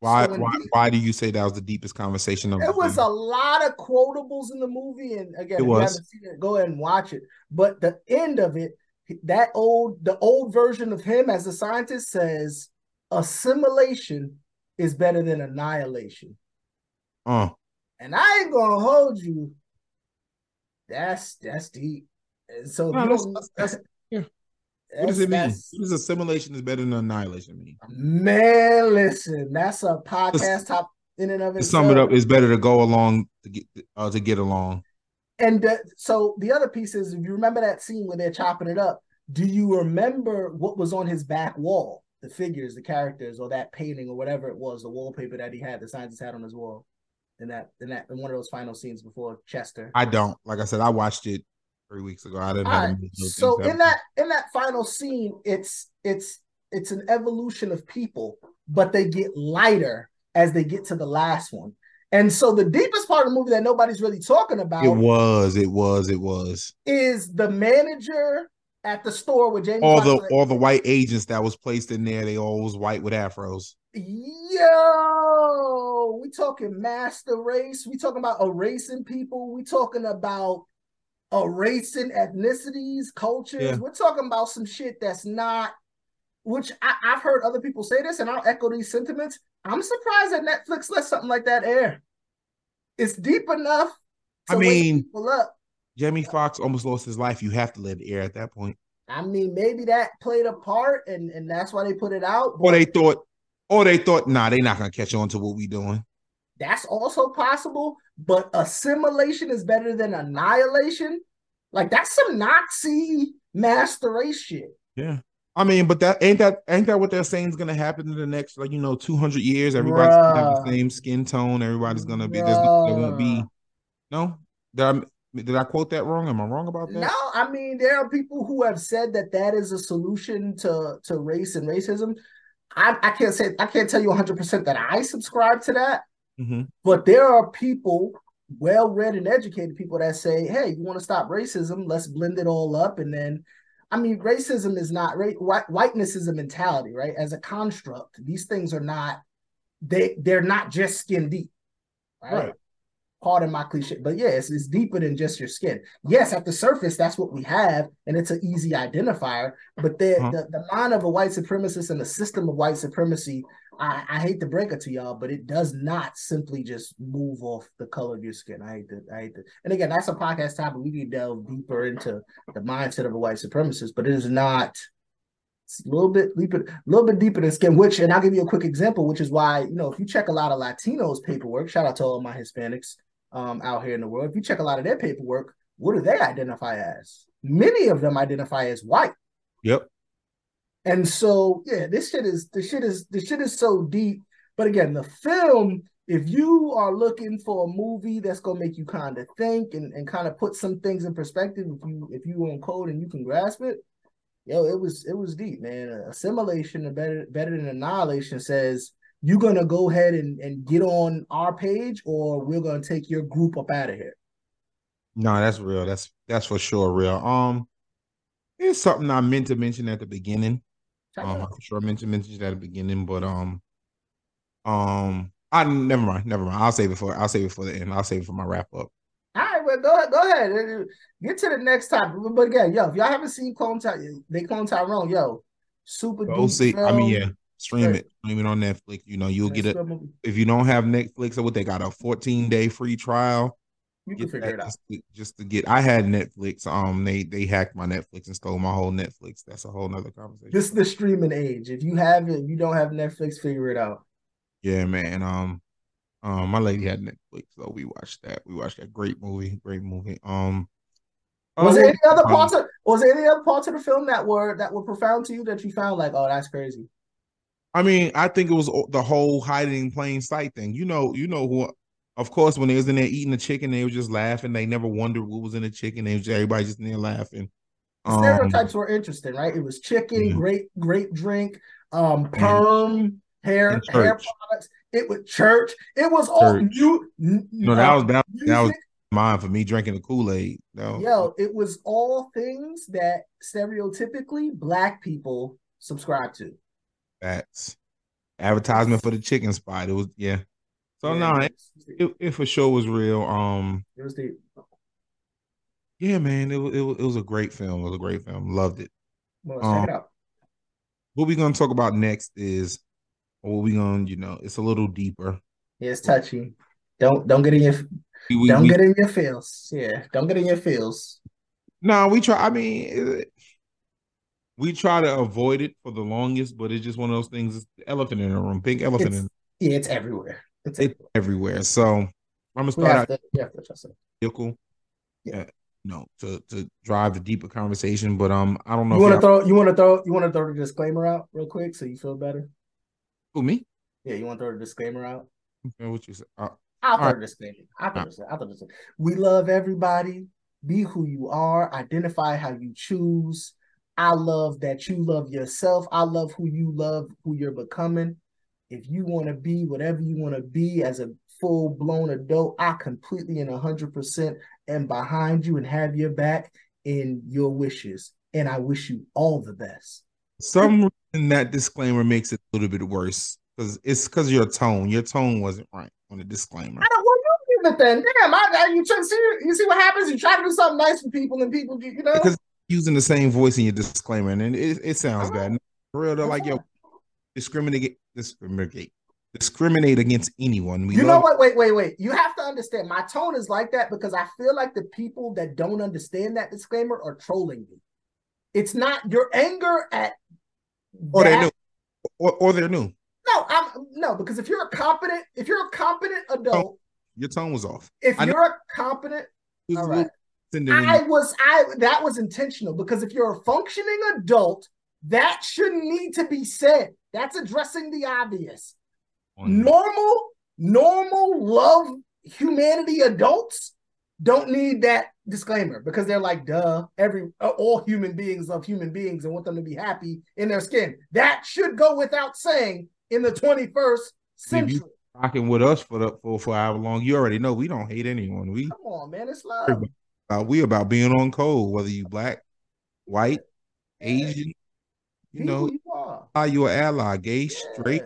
Why? So why? Why do you say that was the deepest conversation of the film? It was film? a lot of quotables in the movie, and again, It if you haven't seen it, go ahead and watch it. But the end of it, that old, the old version of him as a scientist says, assimilation is better than annihilation. Uh, And I ain't gonna hold you. That's that's deep. And so No, that's- don't- that's- yeah. [laughs] what does it mean? What does assimilation is better than annihilation mean? Man, listen, that's a podcast top in and of To itself. sum it up, it's better to go along to get uh, to get along. And the, so the other piece is, if you remember that scene where they're chopping it up, do you remember what was on his back wall? The figures, the characters, or that painting, or whatever it was, the wallpaper that he had, the scientist had on his wall, in that, in that, in one of those final scenes before Chester. I don't. Like I said, I watched it three weeks ago. I didn't All have right. So in that in that final scene, it's it's it's an evolution of people, but they get lighter as they get to the last one. And so the deepest part of the movie that nobody's really talking about It was. It was. It was. is the manager at the store with Jamie All Foxx the all the white agents that was placed in there, they all was white with afros. Yo, we talking master race. We talking about erasing people. We talking about erasing ethnicities, cultures. Yeah. We're talking about some shit that's not. Which I, I've heard other people say this, and I'll echo these sentiments. I'm surprised that Netflix let something like that air. It's deep enough. I mean- people up. Jamie Foxx almost lost his life. You have to let it air at that point. I mean, maybe that played a part, and and that's why they put it out. Or they thought, or they thought, nah, they're not gonna catch on to what we doing. That's also possible, but assimilation is better than annihilation. Like that's some Nazi master race shit. Yeah. I mean, but that ain't that ain't that what they're saying is gonna happen in the next like you know two hundred years? Everybody's gonna have the same skin tone. Everybody's gonna be there's no, there won't be no. I did I quote that wrong? Am I wrong about that? No, I mean there are people who have said that that is a solution to to race and racism. I, I can't say I can't tell you 100 percent that I subscribe to that, Mhm. but there are people, well read and educated people that say, "Hey, you want to stop racism? Let's blend it all up." And then, I mean, racism is not right. White, whiteness is a mentality, right? As a construct, these things are not they they're not just skin deep, right? Right. Pardon my cliche, but yeah, it's, it's deeper than just your skin. Yes, at the surface, that's what we have, and it's an easy identifier. But the Uh-huh. the, the mind of a white supremacist and the system of white supremacy, I, I hate to break it to y'all, but it does not simply just move off the color of your skin. I hate to, I hate to. And again, that's a podcast topic. We can delve deeper into the mindset of a white supremacist, but it is not. It's a little bit deeper, a little bit deeper than skin. Which, and I'll give you a quick example, which is why you know if you check a lot of Latinos paperwork. Shout out to all my Hispanics um, out here in the world. If you check a lot of their paperwork, what do they identify as? Many of them identify as white. Yep. And so, yeah, this shit is the shit is the shit is so deep. But again, the film, if you are looking for a movie that's gonna make you kind of think and, and kind of put some things in perspective, if you if you on code and you can grasp it, yo, it was it was deep, man. Assimilation better better than annihilation says you're gonna go ahead and, and get on our page or we're gonna take your group up out of here. No, that's real. That's that's for sure real. Um, it's something I meant to mention at the beginning. Um. I'm sure I mentioned mentioned it at the beginning, but um, um, I never mind, never mind. I'll save it for I'll save it for the end. I'll save it for my wrap up. All right, well, go ahead, go ahead. Get to the next topic. But again, yo, if y'all haven't seen Clone Ty- they clone Tyrone, yo, super Go see. I mean, yeah, stream Right. it, stream it on Netflix. You know, you'll get it if you don't have Netflix or what they got a 14 day free trial. You can figure it out. just to, just to get. I had Netflix. Um, they they hacked my Netflix and stole my whole Netflix. That's a whole nother conversation. This is the streaming age. If you have it, if you don't have Netflix, figure it out. Yeah, man. Um, um, my lady had Netflix, so we watched that. We watched that great movie. Great movie. Um, Was uh, there any other um, of was there any other parts of the film that were that were profound to you that you found like, oh, that's crazy? I mean, I think it was the whole hiding in plain sight thing. You know, you know who. Of course, when they was in there eating the chicken, they were just laughing. They never wondered what was in the chicken. They was everybody just in there laughing. Um, stereotypes were interesting, right? It was chicken, Yeah. great, great drink, um, perm, hair, hair products. It was church. It was all Church. new. no, that was that, that was mine for me drinking the Kool Aid. No. Yo, it was all things that stereotypically black people subscribe to. That's advertisement for the chicken spot. It was yeah. So Yeah, no, it it, it, it for sure was real. Um, it was deep. yeah, man, it was, it it was a great film. It was a great film. Loved it. Well, Um, check it out. What we're gonna talk about next is what we gonna, you know, it's a little deeper. Yeah, it's touchy. Don't don't get in your We, don't we- get in your feels. Yeah, don't get in your feels. no, we try. I mean, we try to avoid it for the longest, but it's just one of those things. It's the elephant in the room, big elephant It's, in yeah, it's everywhere. It's it's everywhere. everywhere. So I'm gonna start out to, we have to vehicle, Yeah. yeah, you to to drive the deeper conversation. But um, I don't know. You want to throw you want to throw you want to throw the disclaimer out real quick so you feel better. Who me? Yeah, you want to throw the disclaimer out. Okay, What you say? Uh, I'll throw the disclaimer. I'll throw the I'll throw the We love everybody. Be who you are. Identify how you choose. I love that you love yourself. I love who you love, who you're becoming. If you want to be whatever you want to be as a full blown adult, I completely and 100% am behind you and have your back in your wishes. And I wish you all the best. some reason that disclaimer makes it a little bit worse because it's because your tone. Your tone wasn't right on the disclaimer. I don't want you to give it then. Damn, I, I, you, try, see, you see what happens? You try to do something nice for people and people, you know? Because using the same voice in your disclaimer, and it, it sounds bad. For real, they're like, yo, discriminate, discriminate, discriminate against anyone. We You know what? Wait, wait, wait. You have to understand. My tone is like that because I feel like the people that don't understand that disclaimer are trolling me. It's not your anger at or they're new, or, or they're new. No, I'm no because if you're a competent, if you're a competent adult, Your tone was off. if I you're a competent, all right. I was I that was intentional because if you're a functioning adult, that shouldn't need to be said. That's addressing the obvious. normal, normal love humanity adults don't need that disclaimer because they're like, duh, every all human beings love human beings and want them to be happy in their skin. That should go without saying in the 21st If century. rocking with us for the for for hour long, you already know we don't hate anyone. We Come on, man, it's love. Uh, we about being on code, whether you black, white, Asian, you know, you are. are you an ally, gay, straight,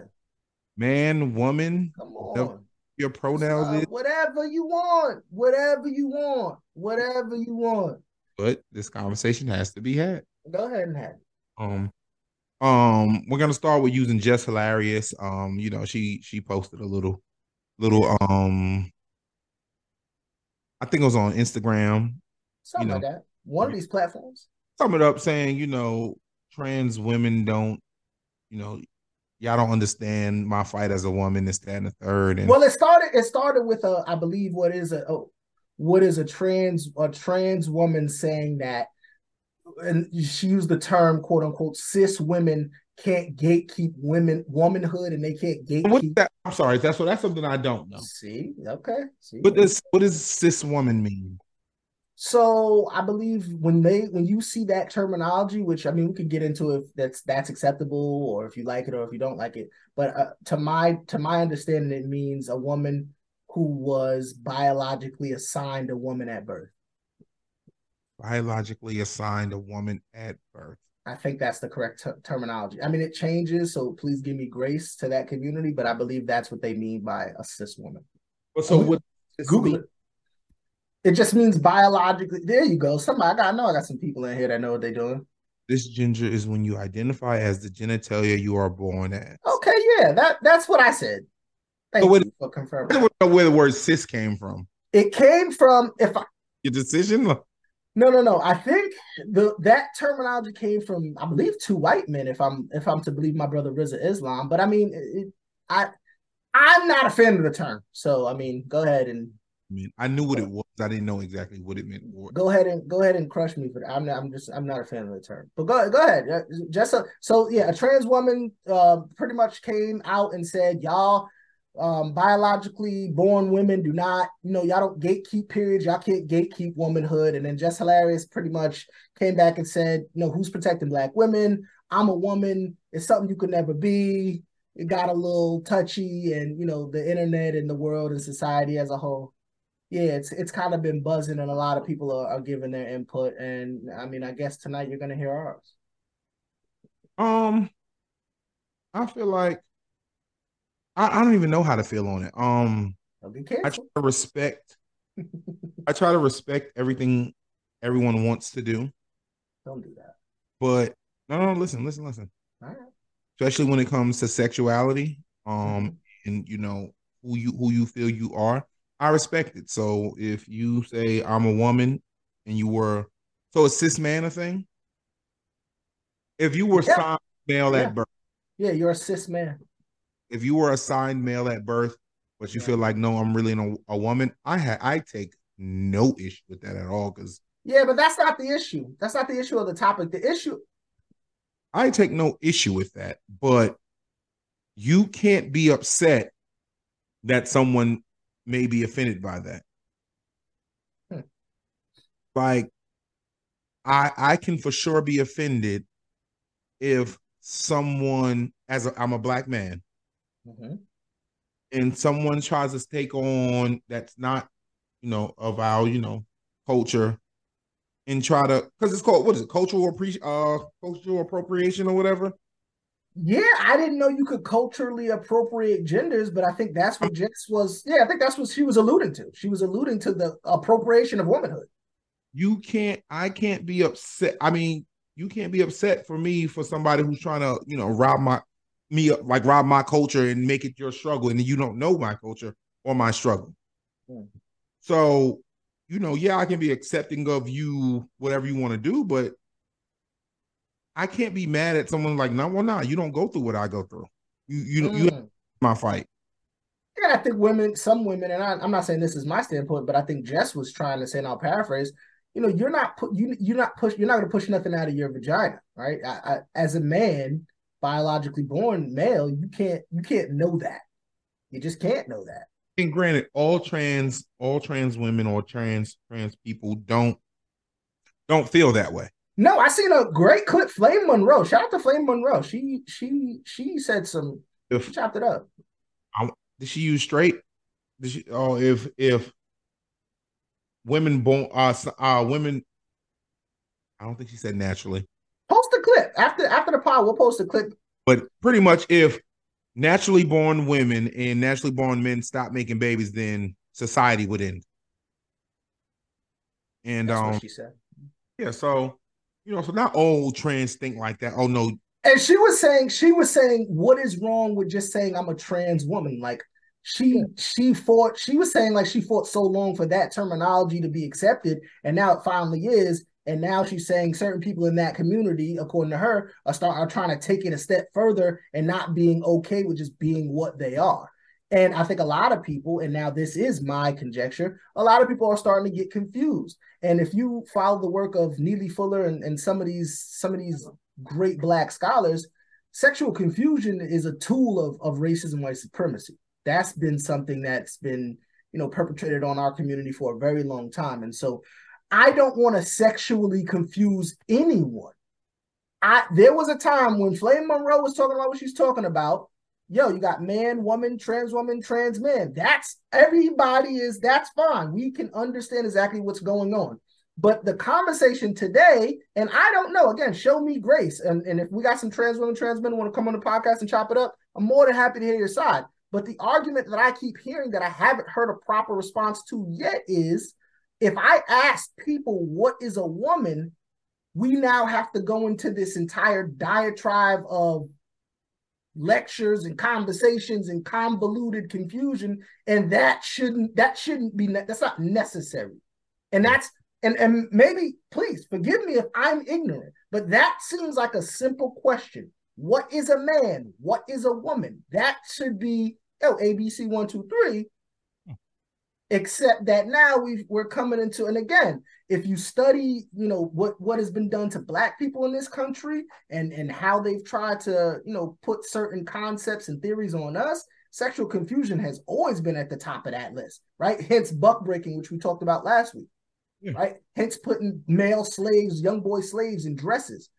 man, woman, come Yep. on. your pronouns Uh, is, whatever you want, whatever you want, whatever you want. but this conversation has to be had. Go ahead and have it. Um, um, we're gonna start with using Jess Hilarious. Um, you know, she she posted a little, little um, I think it was on Instagram. Something know. like that. One of these platforms. Sum it up saying, you know, trans women don't, you know, y'all don't understand my fight as a woman. This, that, and the third. And Well, it started. It started with a, I believe, what is a, oh, what is a trans a trans woman saying that, and she used the term "quote unquote" cis women can't gatekeep women womanhood, and they can't what gatekeep. that? I'm sorry, that's what that's something I don't know. See, okay, see. What does what does cis woman mean? So I believe when they when you see that terminology, which I mean we could get into if that's that's acceptable or if you like it or if you don't like it, but uh, to my to my understanding, it means a woman who was biologically assigned a woman at birth. Biologically assigned a woman at birth. I think that's the correct ter- terminology. I mean, it changes, so please give me grace to that community, but I believe that's what they mean by a cis woman. But so does Google it. It just means biologically. There you go. Somebody, I got, I know I got some people in here that know what they're doing. Cisgender is when you identify as the genitalia you are born as. Okay, yeah, that that's what I said. Thank So what- you for confirming. where the word cis came from. It came from if I Your decision? No no no. I think the that terminology came from I believe two white men. If I'm if I'm to believe my brother Rizza Islam, but I mean it, I I'm not a fan of the term. So I mean, go ahead and I mean, I knew what it was. I didn't know exactly what it meant. Go ahead and go ahead and crush me for that. I'm not, I'm just I'm not a fan of the term. But go go ahead. Uh, Just a, so yeah, a trans woman uh, pretty much came out and said y'all um, biologically born women do not you know y'all don't gatekeep periods. Y'all can't gatekeep womanhood. And then Jess Hilarious pretty much came back and said you know who's protecting black women? I'm a woman. It's something you could never be. It got a little touchy and you know the internet and the world and society as a whole. Yeah, it's it's kind of been buzzing, and a lot of people are, are giving their input. And I mean, I guess tonight you're gonna hear ours. Um, I feel like I, I don't even know how to feel on it. Um, I try to respect. [laughs] I try to respect everything everyone wants to do, Don't do that. but no, no, listen, listen, listen. Right. Especially when it comes to sexuality, Mm-hmm. um, and you know who you who you feel you are. I respect it. So if you say I'm a woman and you were, so is cis man a thing? If you were Yeah. signed male Yeah. at birth, Yeah, you're a cis man. If you were assigned male at birth, but you Yeah. feel like no, I'm really a, a woman, I had I take no issue with that at all because Yeah, but that's not the issue. That's not the issue of the topic. The issue, I take no issue with that. But you can't be upset that someone may be offended by that. Hmm. Like, I I can for sure be offended if someone as a, I'm a black man Mhm. and someone tries to take on that's not, you know, of our, you know, culture and try to because it's called what is it, cultural appre- uh cultural appropriation or whatever. yeah, I didn't know you could culturally appropriate genders, but I think that's what Jess was. Yeah, I think that's what she was alluding to. She was alluding to the appropriation of womanhood. You can't I can't be upset. I mean, you can't be upset for me for somebody who's trying to, you know, rob my me like rob my culture and make it your struggle and you don't know my culture or my struggle. Hmm. So, you know, yeah, I can be accepting of you whatever you want to do, but I can't be mad at someone like, no, well, nah, you don't go through what I go through. You you you Mm. my fight. And I think women, some women, and I, I'm not saying this is my standpoint, but I think Jess was trying to say, and I'll paraphrase. You know, you're not put you you're not push you're not going to push nothing out of your vagina, right? I, I, as a man, biologically born male, you can't you can't know that. You just can't know that. And granted, all trans, all trans women or trans trans people don't don't feel that way. No, I seen a great clip. Flame Monroe, shout out to Flame Monroe. She she she said some. If, She chopped it up. I, did she use straight? Did she? Oh, if if women born uh uh women, I don't think she said naturally, Post the clip after after the pod. We'll post a clip. but pretty much if naturally born women and naturally born men stop making babies, then society would end. And That's um, what she said. yeah, so you know, so not all trans think like that. Oh no, And she was saying, she was saying, what is wrong with just saying I'm a trans woman? Like she she fought, she was saying like she fought so long for that terminology to be accepted, and now it finally is. And now she's saying certain people in that community, according to her, are start are trying to take it a step further and not being okay with just being what they are. And I think a lot of people, and now this is my conjecture, a lot of people are starting to get confused. And if you follow the work of Neely Fuller and, and some of these some of these great black scholars, sexual confusion is a tool of, of racism, white supremacy. That's been something that's been, you know, perpetrated on our community for a very long time. And so I don't want to sexually confuse anyone. I there was a time when Flame Monroe was talking about what she's talking about. Yo, you got man, woman, trans woman, trans man. That's everybody is that's fine. We can understand exactly what's going on. But the conversation today, and I don't know, again, show me grace. And, and if we got some trans women, trans men want to come on the podcast and chop it up, I'm more than happy to hear your side. But the argument that I keep hearing that I haven't heard a proper response to yet is if I ask people what is a woman, we now have to go into this entire diatribe of lectures and conversations and convoluted confusion and that shouldn't that shouldn't be that's not necessary. And that's and and maybe please forgive me if i'm ignorant but that seems like a simple question. What is a man? What is a woman? That should be oh abc one two three except that now we we're coming into and again if you study you know what what has been done to black people in this country and and how they've tried to you know put certain concepts and theories on us sexual confusion has always been at the top of that list right? Hence buck breaking which we talked about last week Yeah. right? Hence putting male slaves young boy slaves in dresses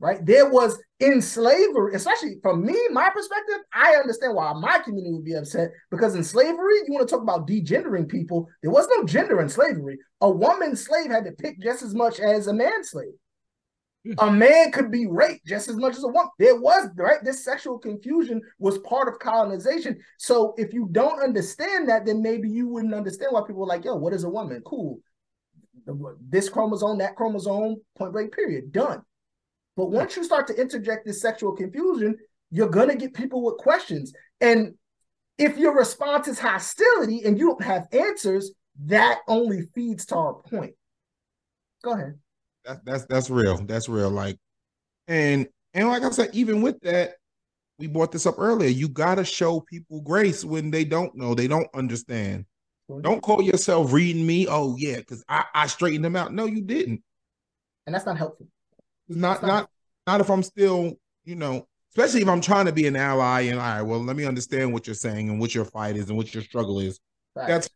right? There was in slavery, especially from me, my perspective, I understand why my community would be upset because in slavery, you want to talk about degendering people, there was no gender in slavery. A woman slave had to pick just as much as a man slave. Hmm. A man could be raped just as much as a woman. There was, right? This sexual confusion was part of colonization. So if you don't understand that, then maybe you wouldn't understand why people were like, yo, what is a woman? Cool. This chromosome, that chromosome, point blank, period, done. But once you start to interject this sexual confusion, you're gonna get people with questions. And if your response is hostility and you don't have answers, that only feeds to our point. Go ahead. That's that's that's real. That's real. Like, and and like I said, even with that, we brought this up earlier. You gotta show people grace when they don't know, they don't understand. Don't call yourself reading me. Oh yeah, because I I straightened them out. No, you didn't. And that's not helpful. Not not- not not if I'm still, you know, especially if I'm trying to be an ally and all right, well, let me understand what you're saying and what your fight is and what your struggle is. Right. That's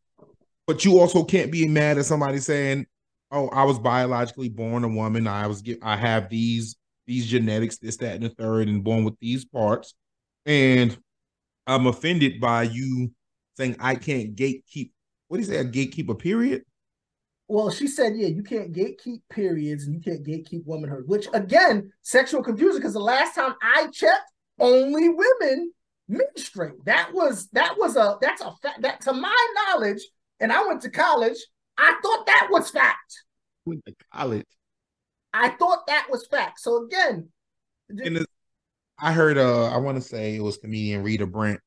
but you also can't be mad at somebody saying, "Oh, I was biologically born a woman. I was I have these these genetics, this, that, and the third, and born with these parts." And I'm offended by you saying I can't gatekeep. What do you say? A gatekeeper? Period. Well, she said, yeah, you can't gatekeep periods and you can't gatekeep womanhood, which again, sexual confusion, because the last time I checked, only women menstruate. That was that was a that's a fact that to my knowledge, and I went to college, I thought that was fact. Went to college. I thought that was fact. So again, I heard uh I want to say it was comedian Rita Brent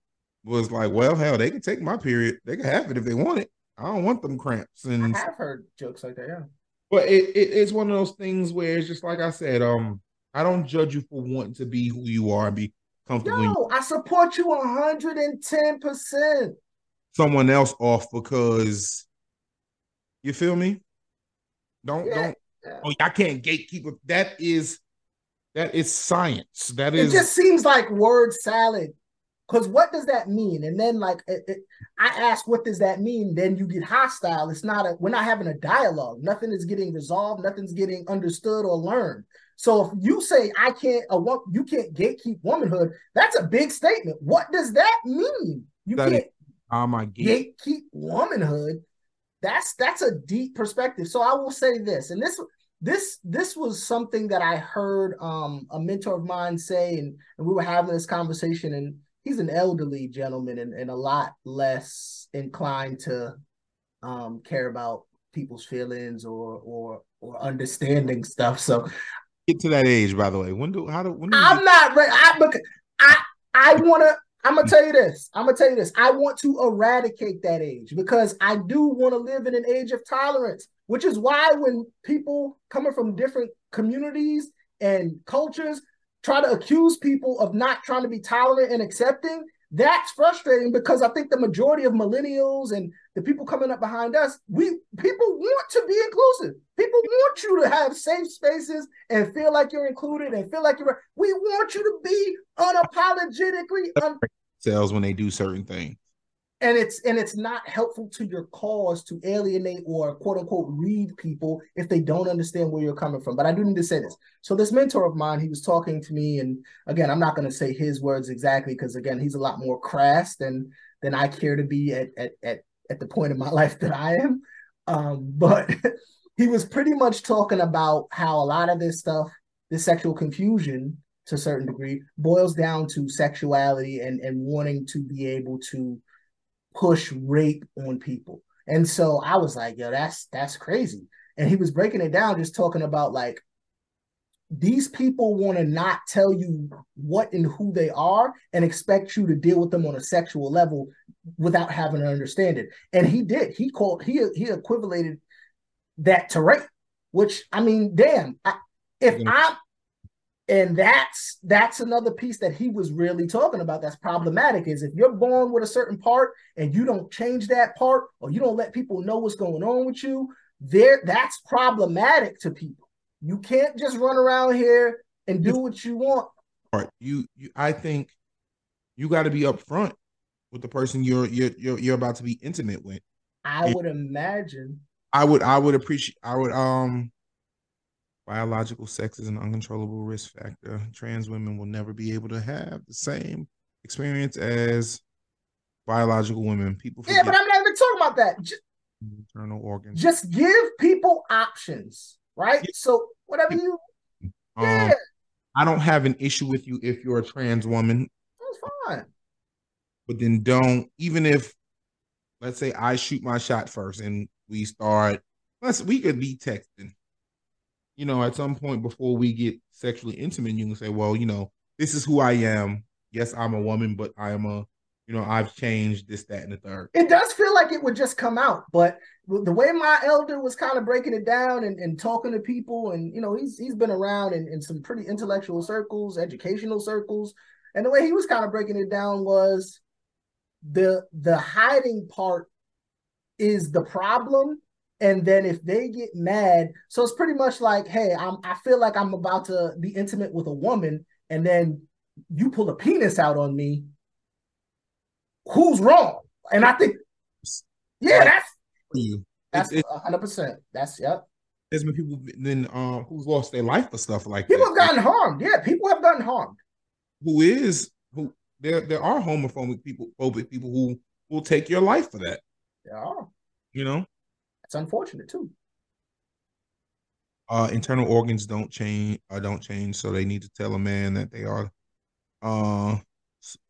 was like, well, hell, they can take my period. They can have it if they want it. I don't want them cramps. And I have heard jokes like that, yeah. but it, it it's one of those things where it's just like I said, um, I don't judge you for wanting to be who you are and be comfortable in Yo, I support you 110%. someone else off because you feel me? Don't Yeah, don't oh I can't gatekeep. That is that is science. That It is just seems like word salad. Because what does that mean? And then, like, it, it- I ask, what does that mean? Then you get hostile. It's not a, we're not having a dialogue. Nothing is getting resolved. Nothing's getting understood or learned. So if you say, I can't, a, you can't gatekeep womanhood, that's a big statement. What does that mean? You That can't oh my gate. gatekeep womanhood that's that's a deep perspective so i will say this and this this this was something that i heard um a mentor of mine say and, and we were having this conversation and he's an elderly gentleman and, and a lot less inclined to um care about people's feelings or or or understanding stuff. So Get to that age, by the way. When do how do when do I'm not ready. I look, I I want to. I'm gonna tell you this. I'm gonna tell you this. I want to eradicate that age because I do want to live in an age of tolerance. Which is why when people coming from different communities and cultures try to accuse people of not trying to be tolerant and accepting, that's frustrating because I think the majority of millennials and the people coming up behind us, we people want to be inclusive. People want you to have safe spaces and feel like you're included and feel like you're. We want you to be unapologetically, un- sales when they do certain things? And it's and it's not helpful to your cause to alienate or quote unquote read people if they don't understand where you're coming from. But I do need to say this. So this mentor of mine, he was talking to me, and again, I'm not going to say his words exactly because again, he's a lot more crass than than I care to be at at at, at the point in my [laughs] life that I am. Um, but [laughs] he was pretty much talking about how a lot of this stuff, this sexual confusion to a certain degree, boils down to sexuality and and wanting to be able to push rape on people. And so I was like, yo, that's that's crazy. And he was breaking it down, just talking about like these people want to not tell you what and who they are and expect you to deal with them on a sexual level without having to understand it. And he did. He called he he equivalated that to rape, which I mean, damn, I, if mm-hmm. Yeah. I'm and that's that's another piece that he was really talking about that's problematic is if you're born with a certain part and you don't change that part or you don't let people know what's going on with you there that's problematic to people you can't just run around here and do what you want Part you, you I think you got to be upfront with the person you're you're you're you're about to be intimate with. i Yeah. would imagine I would I would appreciate I would um biological sex is an uncontrollable risk factor. Trans women will never be able to have the same experience as biological women. People yeah but i'm not even talking about that just, internal organs. just give people options right so whatever you Um, yeah I don't have an issue with you if you're a trans woman, that's fine but then don't even if let's say I shoot my shot first and we start let's we could be texting. You know, at some point before we get sexually intimate, you can say, Well, you know, this is who I am. Yes, I'm a woman, but I am a you know, I've changed this, that, and the third. it does feel like it would just come out but the way my elder was kind of breaking it down and, and talking to people and you know he's he's been around in, in some pretty intellectual circles educational circles and the way he was kind of breaking it down was the the hiding part is the problem and then if they get mad so it's pretty much like hey i'm i feel like i'm about to be intimate with a woman and then you pull a penis out on me who's wrong and i think yeah that's you. that's It's- hundred percent. That's yep. There's been people then um who's lost their life for stuff like People that. have gotten harmed. Yeah, people have gotten harmed. who is who there there are homophobic people phobic people who will take your life for that, Yeah, you know? It's unfortunate too. uh internal organs don't change uh, don't change so they need to tell a man that they are uh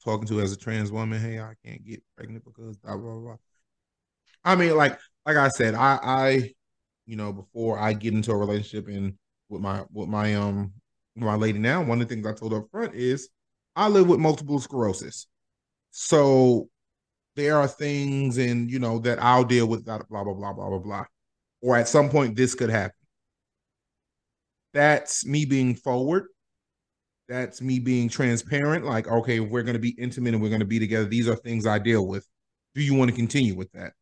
talking to as a trans woman hey i can't get pregnant because blah blah blah i mean like like i said i i you know before i get into a relationship and with my with my um my lady now one of the things i told her up front is i live with multiple sclerosis so there are things and you know that i'll deal with that blah blah blah blah blah blah or at some point this could happen that's me being forward. That's me being transparent. Like, okay, we're going to be intimate and we're going to be together, these are things I deal with. Do you want to continue with that?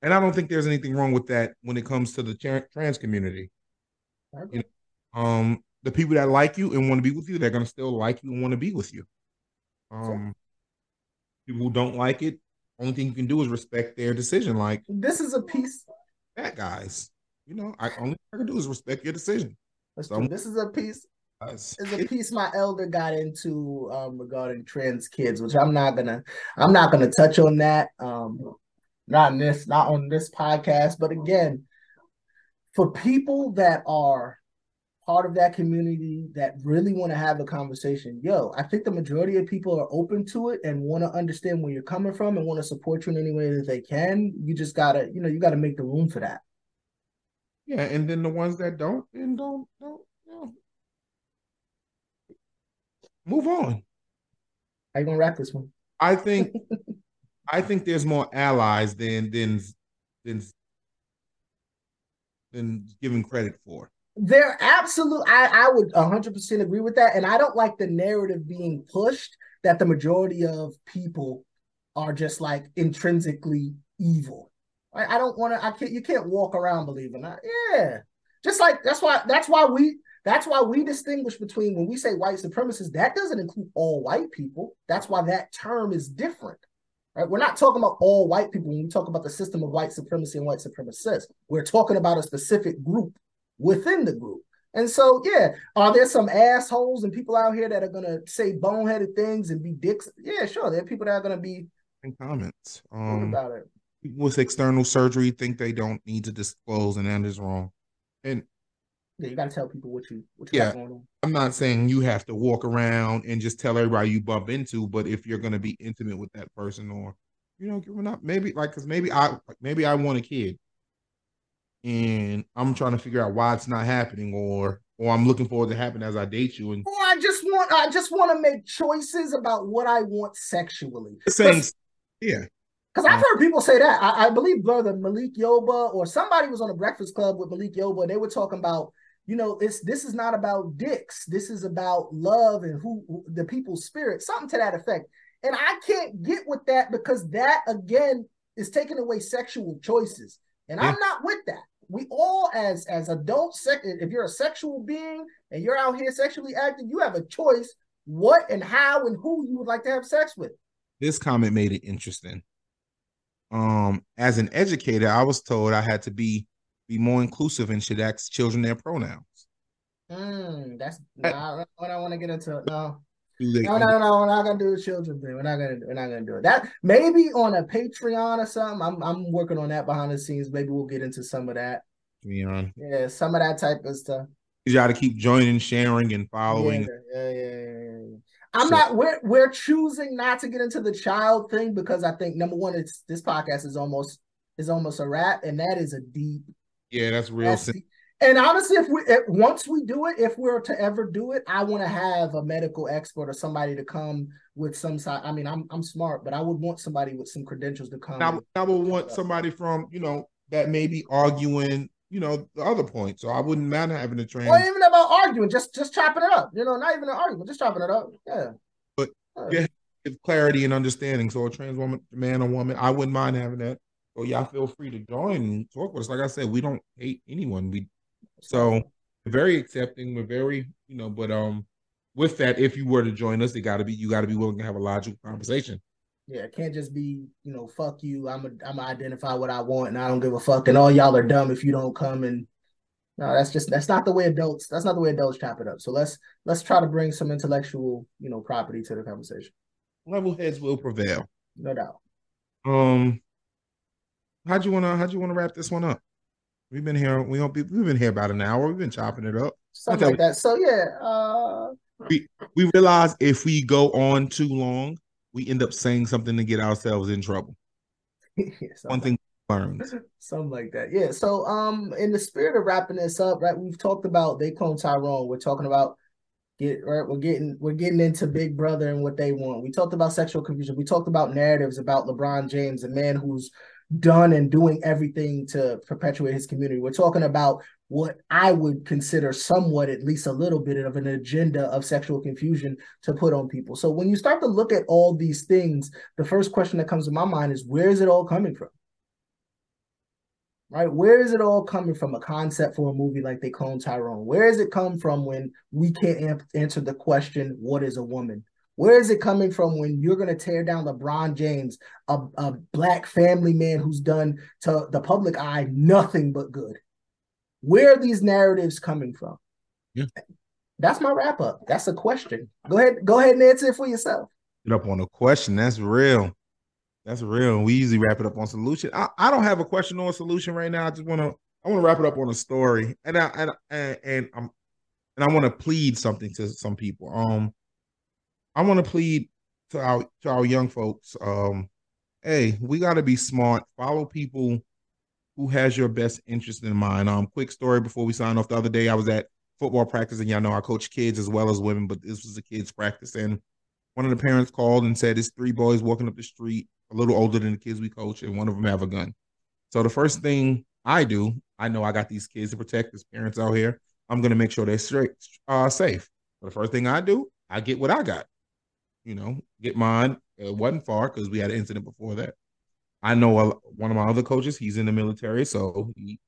And I don't think there's anything wrong with that when it comes to the trans community. Okay. Um, the people that like you and want to be with you, they're going to still like you and want to be with you. Um, people who don't like it, only thing you can do is respect their decision. Like This is a piece. that, guys. You know, I only thing I can do is respect your decision. True. This is a piece. Is a piece my elder got into um, regarding trans kids, which I'm not gonna. I'm not gonna touch on that. Um, not in this. Not on this podcast. But again, for people that are part of that community that really want to have a conversation, yo, I think the majority of people are open to it and want to understand where you're coming from and want to support you in any way that they can. You just gotta, you know, you gotta make the room for that. Yeah, and then the ones that don't, then don't, don't, you know, move on. How you gonna wrap this one? I think, [laughs] I think there's more allies than than than than given credit for. They're absolute. I, I would 100% agree with that. And I don't like the narrative being pushed that the majority of people are just like intrinsically evil. I, I don't want to, I can't, you can't walk around believing that. Yeah. Just like that's why, that's why we, that's why we distinguish between when we say white supremacists, that doesn't include all white people. That's why that term is different. Right? We're not talking about all white people when we talk about the system of white supremacy and white supremacists. We're talking about a specific group within the group. And so, yeah, are there some assholes and people out here that are gonna say boneheaded things and be dicks? Yeah, sure. There are people that are gonna be In comments, um, about it. people with external surgery think they don't need to disclose, and that is wrong. And Yeah, you gotta tell people what you what you Yeah. got going on. I'm not saying you have to walk around and just tell everybody you bump into, but if you're going to be intimate with that person, or you know, giving up, maybe like because maybe I maybe I want a kid, and I'm trying to figure out why it's not happening, or or I'm looking forward to happen as I date you, and Or I just want I just want to make choices about what I want sexually. saying, yeah, Because I've heard people say that. I, I believe brother Malik Yoba or somebody was on a Breakfast Club with Malik Yoba. And they were talking about, you know, it's this is not about dicks. This is about love and who, who the people's spirit, something to that effect. And I can't get with that because that again is taking away sexual choices, and I'm not with that. We all, as as adults, sec- if you're a sexual being and you're out here sexually active, you have a choice what and how and who you would like to have sex with. this comment made it interesting. Um, as an educator, I was told I had to be be more inclusive and should ask children their pronouns. Mm, that's I- nah, what I want to get into. No, Do they no, no, no. We're not gonna do the children thing. We're not gonna. We're not gonna do it. That maybe on a Patreon or something. I'm I'm working on that behind the scenes. Maybe we'll get into some of that. Leon? Yeah, some of that type of stuff. You got to keep joining, sharing, and following. Yeah, yeah, yeah, yeah, yeah. I'm So- not. We're we're choosing not to get into the child thing because I think number one, it's this podcast is almost is almost a wrap, and that is a deep Yeah, that's real. That's the- and honestly, if we if, once we do it, if we're to ever do it, I want to have a medical expert or somebody to come with some side. I mean, I'm I'm smart, but I would want somebody with some credentials to come. I, would- I would want somebody from you know that may be arguing you know the other point. So I wouldn't mind having a trans. or even about arguing, just just chopping it up. You know, not even an argument, just chopping it up. Yeah. But, Yeah. yeah. give clarity and understanding. So a trans woman, man or woman, I wouldn't mind having that. So y'all feel free to join and talk with us. Like I said, we don't hate anyone. We so very accepting. We're very, you know, but um with that, if you were to join us, it gotta be you gotta be willing to have a logical conversation. Yeah, it can't just be, you know, fuck you. I'm a, I'm gonna identify what I want, and I don't give a fuck. And all y'all are dumb if you don't come. And no, that's just that's not the way adults. That's not the way adults chop it up. So let's let's try to bring some intellectual, you know, property to the conversation. Level heads will prevail. No doubt. Um how'd you wanna how'd you wanna wrap this one up? We've been here, we don't be we've been here about an hour. We've been chopping it up. Something like that. So yeah, uh, We realize if we go on too long, we end up saying something to get ourselves in trouble. [laughs] yeah, One thing we learned. [laughs] something like that. Yeah. So um, in the spirit of wrapping this up, right? We've talked about they clone Tyrone. We're talking about get right. We're getting we're getting into Big Brother and what they want. We talked about sexual confusion. We talked about narratives about LeBron James, a man who's done and doing everything to perpetuate his community. We're talking about what I would consider somewhat, at least a little bit of an agenda of sexual confusion to put on people. So when you start to look at all these things, the first question that comes to my mind is where is it all coming from? Right? Where is it all coming from? A concept for a movie like They Clone Tyrone. Where does it come from when we can't answer the question, what is a woman? Where is it coming from when you're going to tear down LeBron James, a, a black family man who's done to the public eye nothing but good? Where are these narratives coming from? Yeah. That's my wrap up. That's a question. Go ahead, go ahead and answer it for yourself. Get up on a question. That's real. That's real. We usually wrap it up on solution. I, I don't have a question or a solution right now. I just want to I want to wrap it up on a story. And I and and, and I'm and I want to plead something to some people. Um, I want to plead to our to our young folks. Um, hey, we got to be smart. Follow people who has your best interest in mind. Um, quick story before we sign off. The other day, I was at football practice, and y'all know I coach kids as well as women, but this was a kids practice, and one of the parents called and said it's three boys walking up the street, a little older than the kids we coach, and one of them have a gun. So the first thing I do, I know I got these kids to protect. As parents out here, I'm gonna make sure they're straight, uh, safe. So the first thing I do, I get what I got. You know, get mine. It wasn't far because we had an incident before that. I know a, one of my other coaches. He's in the military, so he,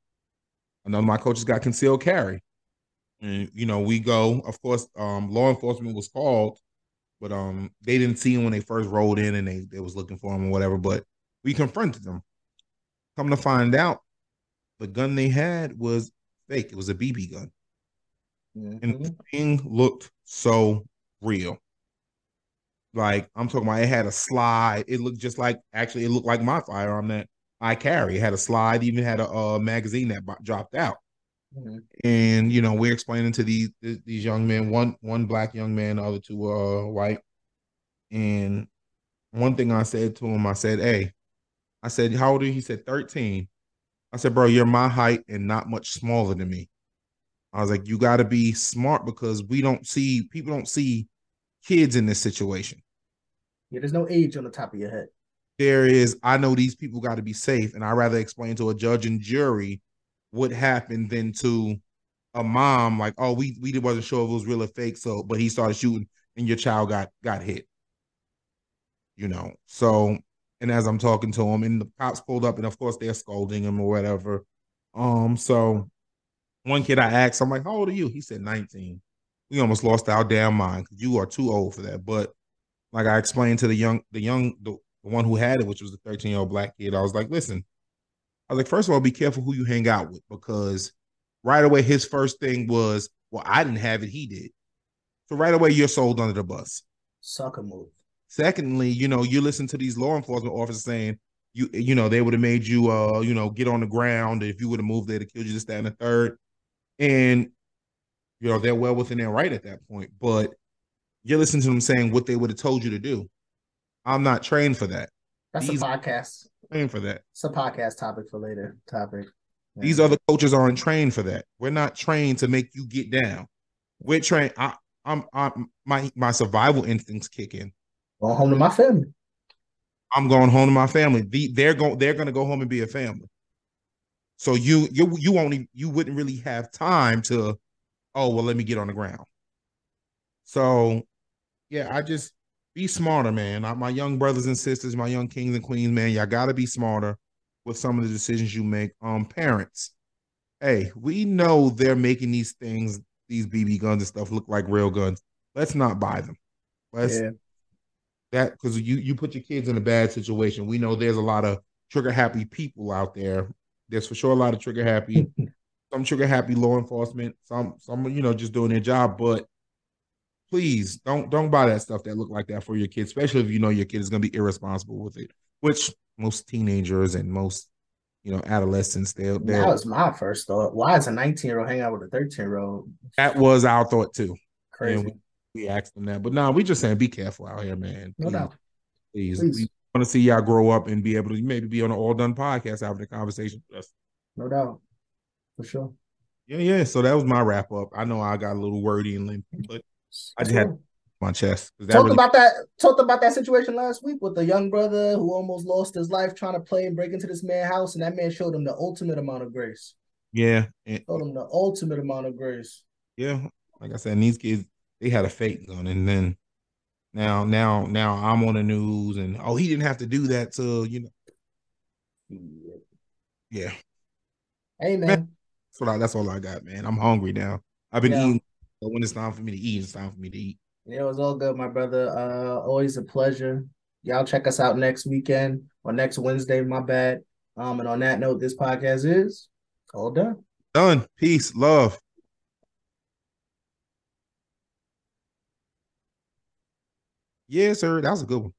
another of my coaches got concealed carry. And you know, we go. Of course, um, law enforcement was called, but um, they didn't see him when they first rolled in, and they they was looking for him or whatever. But we confronted them. Come to find out, the gun they had was fake. It was a BB gun, and Mhm. the thing looked so real. Like I'm talking about, it had a slide. It looked just like actually, it looked like my firearm that I carry. It had a slide, even had a, uh magazine that bo- dropped out. Mhm. And you know, we're explaining to these these young men, one one black young man, the other two uh white. And one thing I said to him, I said, "Hey," I said, "How old are you?" He said, 13. I said, "Bro, you're my height and not much smaller than me." I was like, "You got to be smart because we don't see people don't see kids in this situation. Yeah, there's no age on the top of your head. There is, I know these people got to be safe, and I'd rather explain to a judge and jury what happened than to a mom like, oh, we we wasn't sure if it was real or fake, so but he started shooting and your child got got hit. You know, so and as I'm talking to him, and the cops pulled up, and of course they're scolding him or whatever. Um, so one kid I asked, I'm like, how old are you? He said 19. We almost lost our damn mind because you are too old for that. But like I explained to the young, the young, the, the one who had it, which was the 13 year old black kid, I was like, listen, I was like, first of all, be careful who you hang out with because right away his first thing was, well, I didn't have it, he did. So right away you're sold under the bus. Sucker move. Secondly, you know, you listen to these law enforcement officers saying you, you know, they would have made you, uh, you know, get on the ground. If you would have moved, they'd have killed you to stand a third. And you know, they're well within their right at that point. But you're listening to them saying what they would have told you to do. I'm not trained for that. That's These- a podcast. Trained for that. It's a podcast topic for later. Topic. Yeah. These other coaches aren't trained for that. We're not trained to make you get down. We're trained. I, I'm, I'm, my, my survival instincts kick in. going home to my family. I'm going home to my family. The, they're going, they're going to go home and be a family. So you, you, you won't, you wouldn't really have time to, oh well, let me get on the ground. So, yeah, I just be smarter, man. I, my young brothers and sisters, my young kings and queens, man, y'all got to be smarter with some of the decisions you make. Um, parents, hey, we know they're making these things, these BB guns and stuff, look like real guns. Let's not buy them. Let's Yeah. that because you you put your kids in a bad situation. We know there's a lot of trigger happy people out there. There's for sure a lot of trigger happy, [laughs] some trigger happy law enforcement, some some you know just doing their job. But please don't don't buy that stuff that look like that for your kids, especially if you know your kid is going to be irresponsible with it. Which most teenagers and most you know adolescents they That was my first thought. Why is a 19 year old hang out with a 13 year old? that was our thought too. Crazy. And we asked them that, but nah, we just saying be careful out here, man. no Please. doubt. Please, Please. we want to see y'all grow up and be able to maybe be on an all done podcast having a conversation with us. No doubt. For sure. Yeah, yeah. So that was my wrap up. I know I got a little wordy and lengthy, but I just had my chest. Talked really- about that. Talked about that situation last week with the young brother who almost lost his life trying to play and break into this man's house, and that man showed him the ultimate amount of grace. yeah, and, Showed him the ultimate amount of grace. yeah. Like I said, and these kids they had a fake gun, and then now, now, now I'm on the news, and oh, he didn't have to do that to you know. Yeah, Hey man, that's what I, that's all I got, man. I'm hungry now. I've been Yeah. eating. But when it's time for me to eat, it's time for me to eat. Yeah, it was all good, my brother. Uh, always a pleasure. Y'all check us out next weekend or next Wednesday. My bad. Um, and on that note, this podcast is all done. Done. Peace, love. Yes, sir. That was a good one.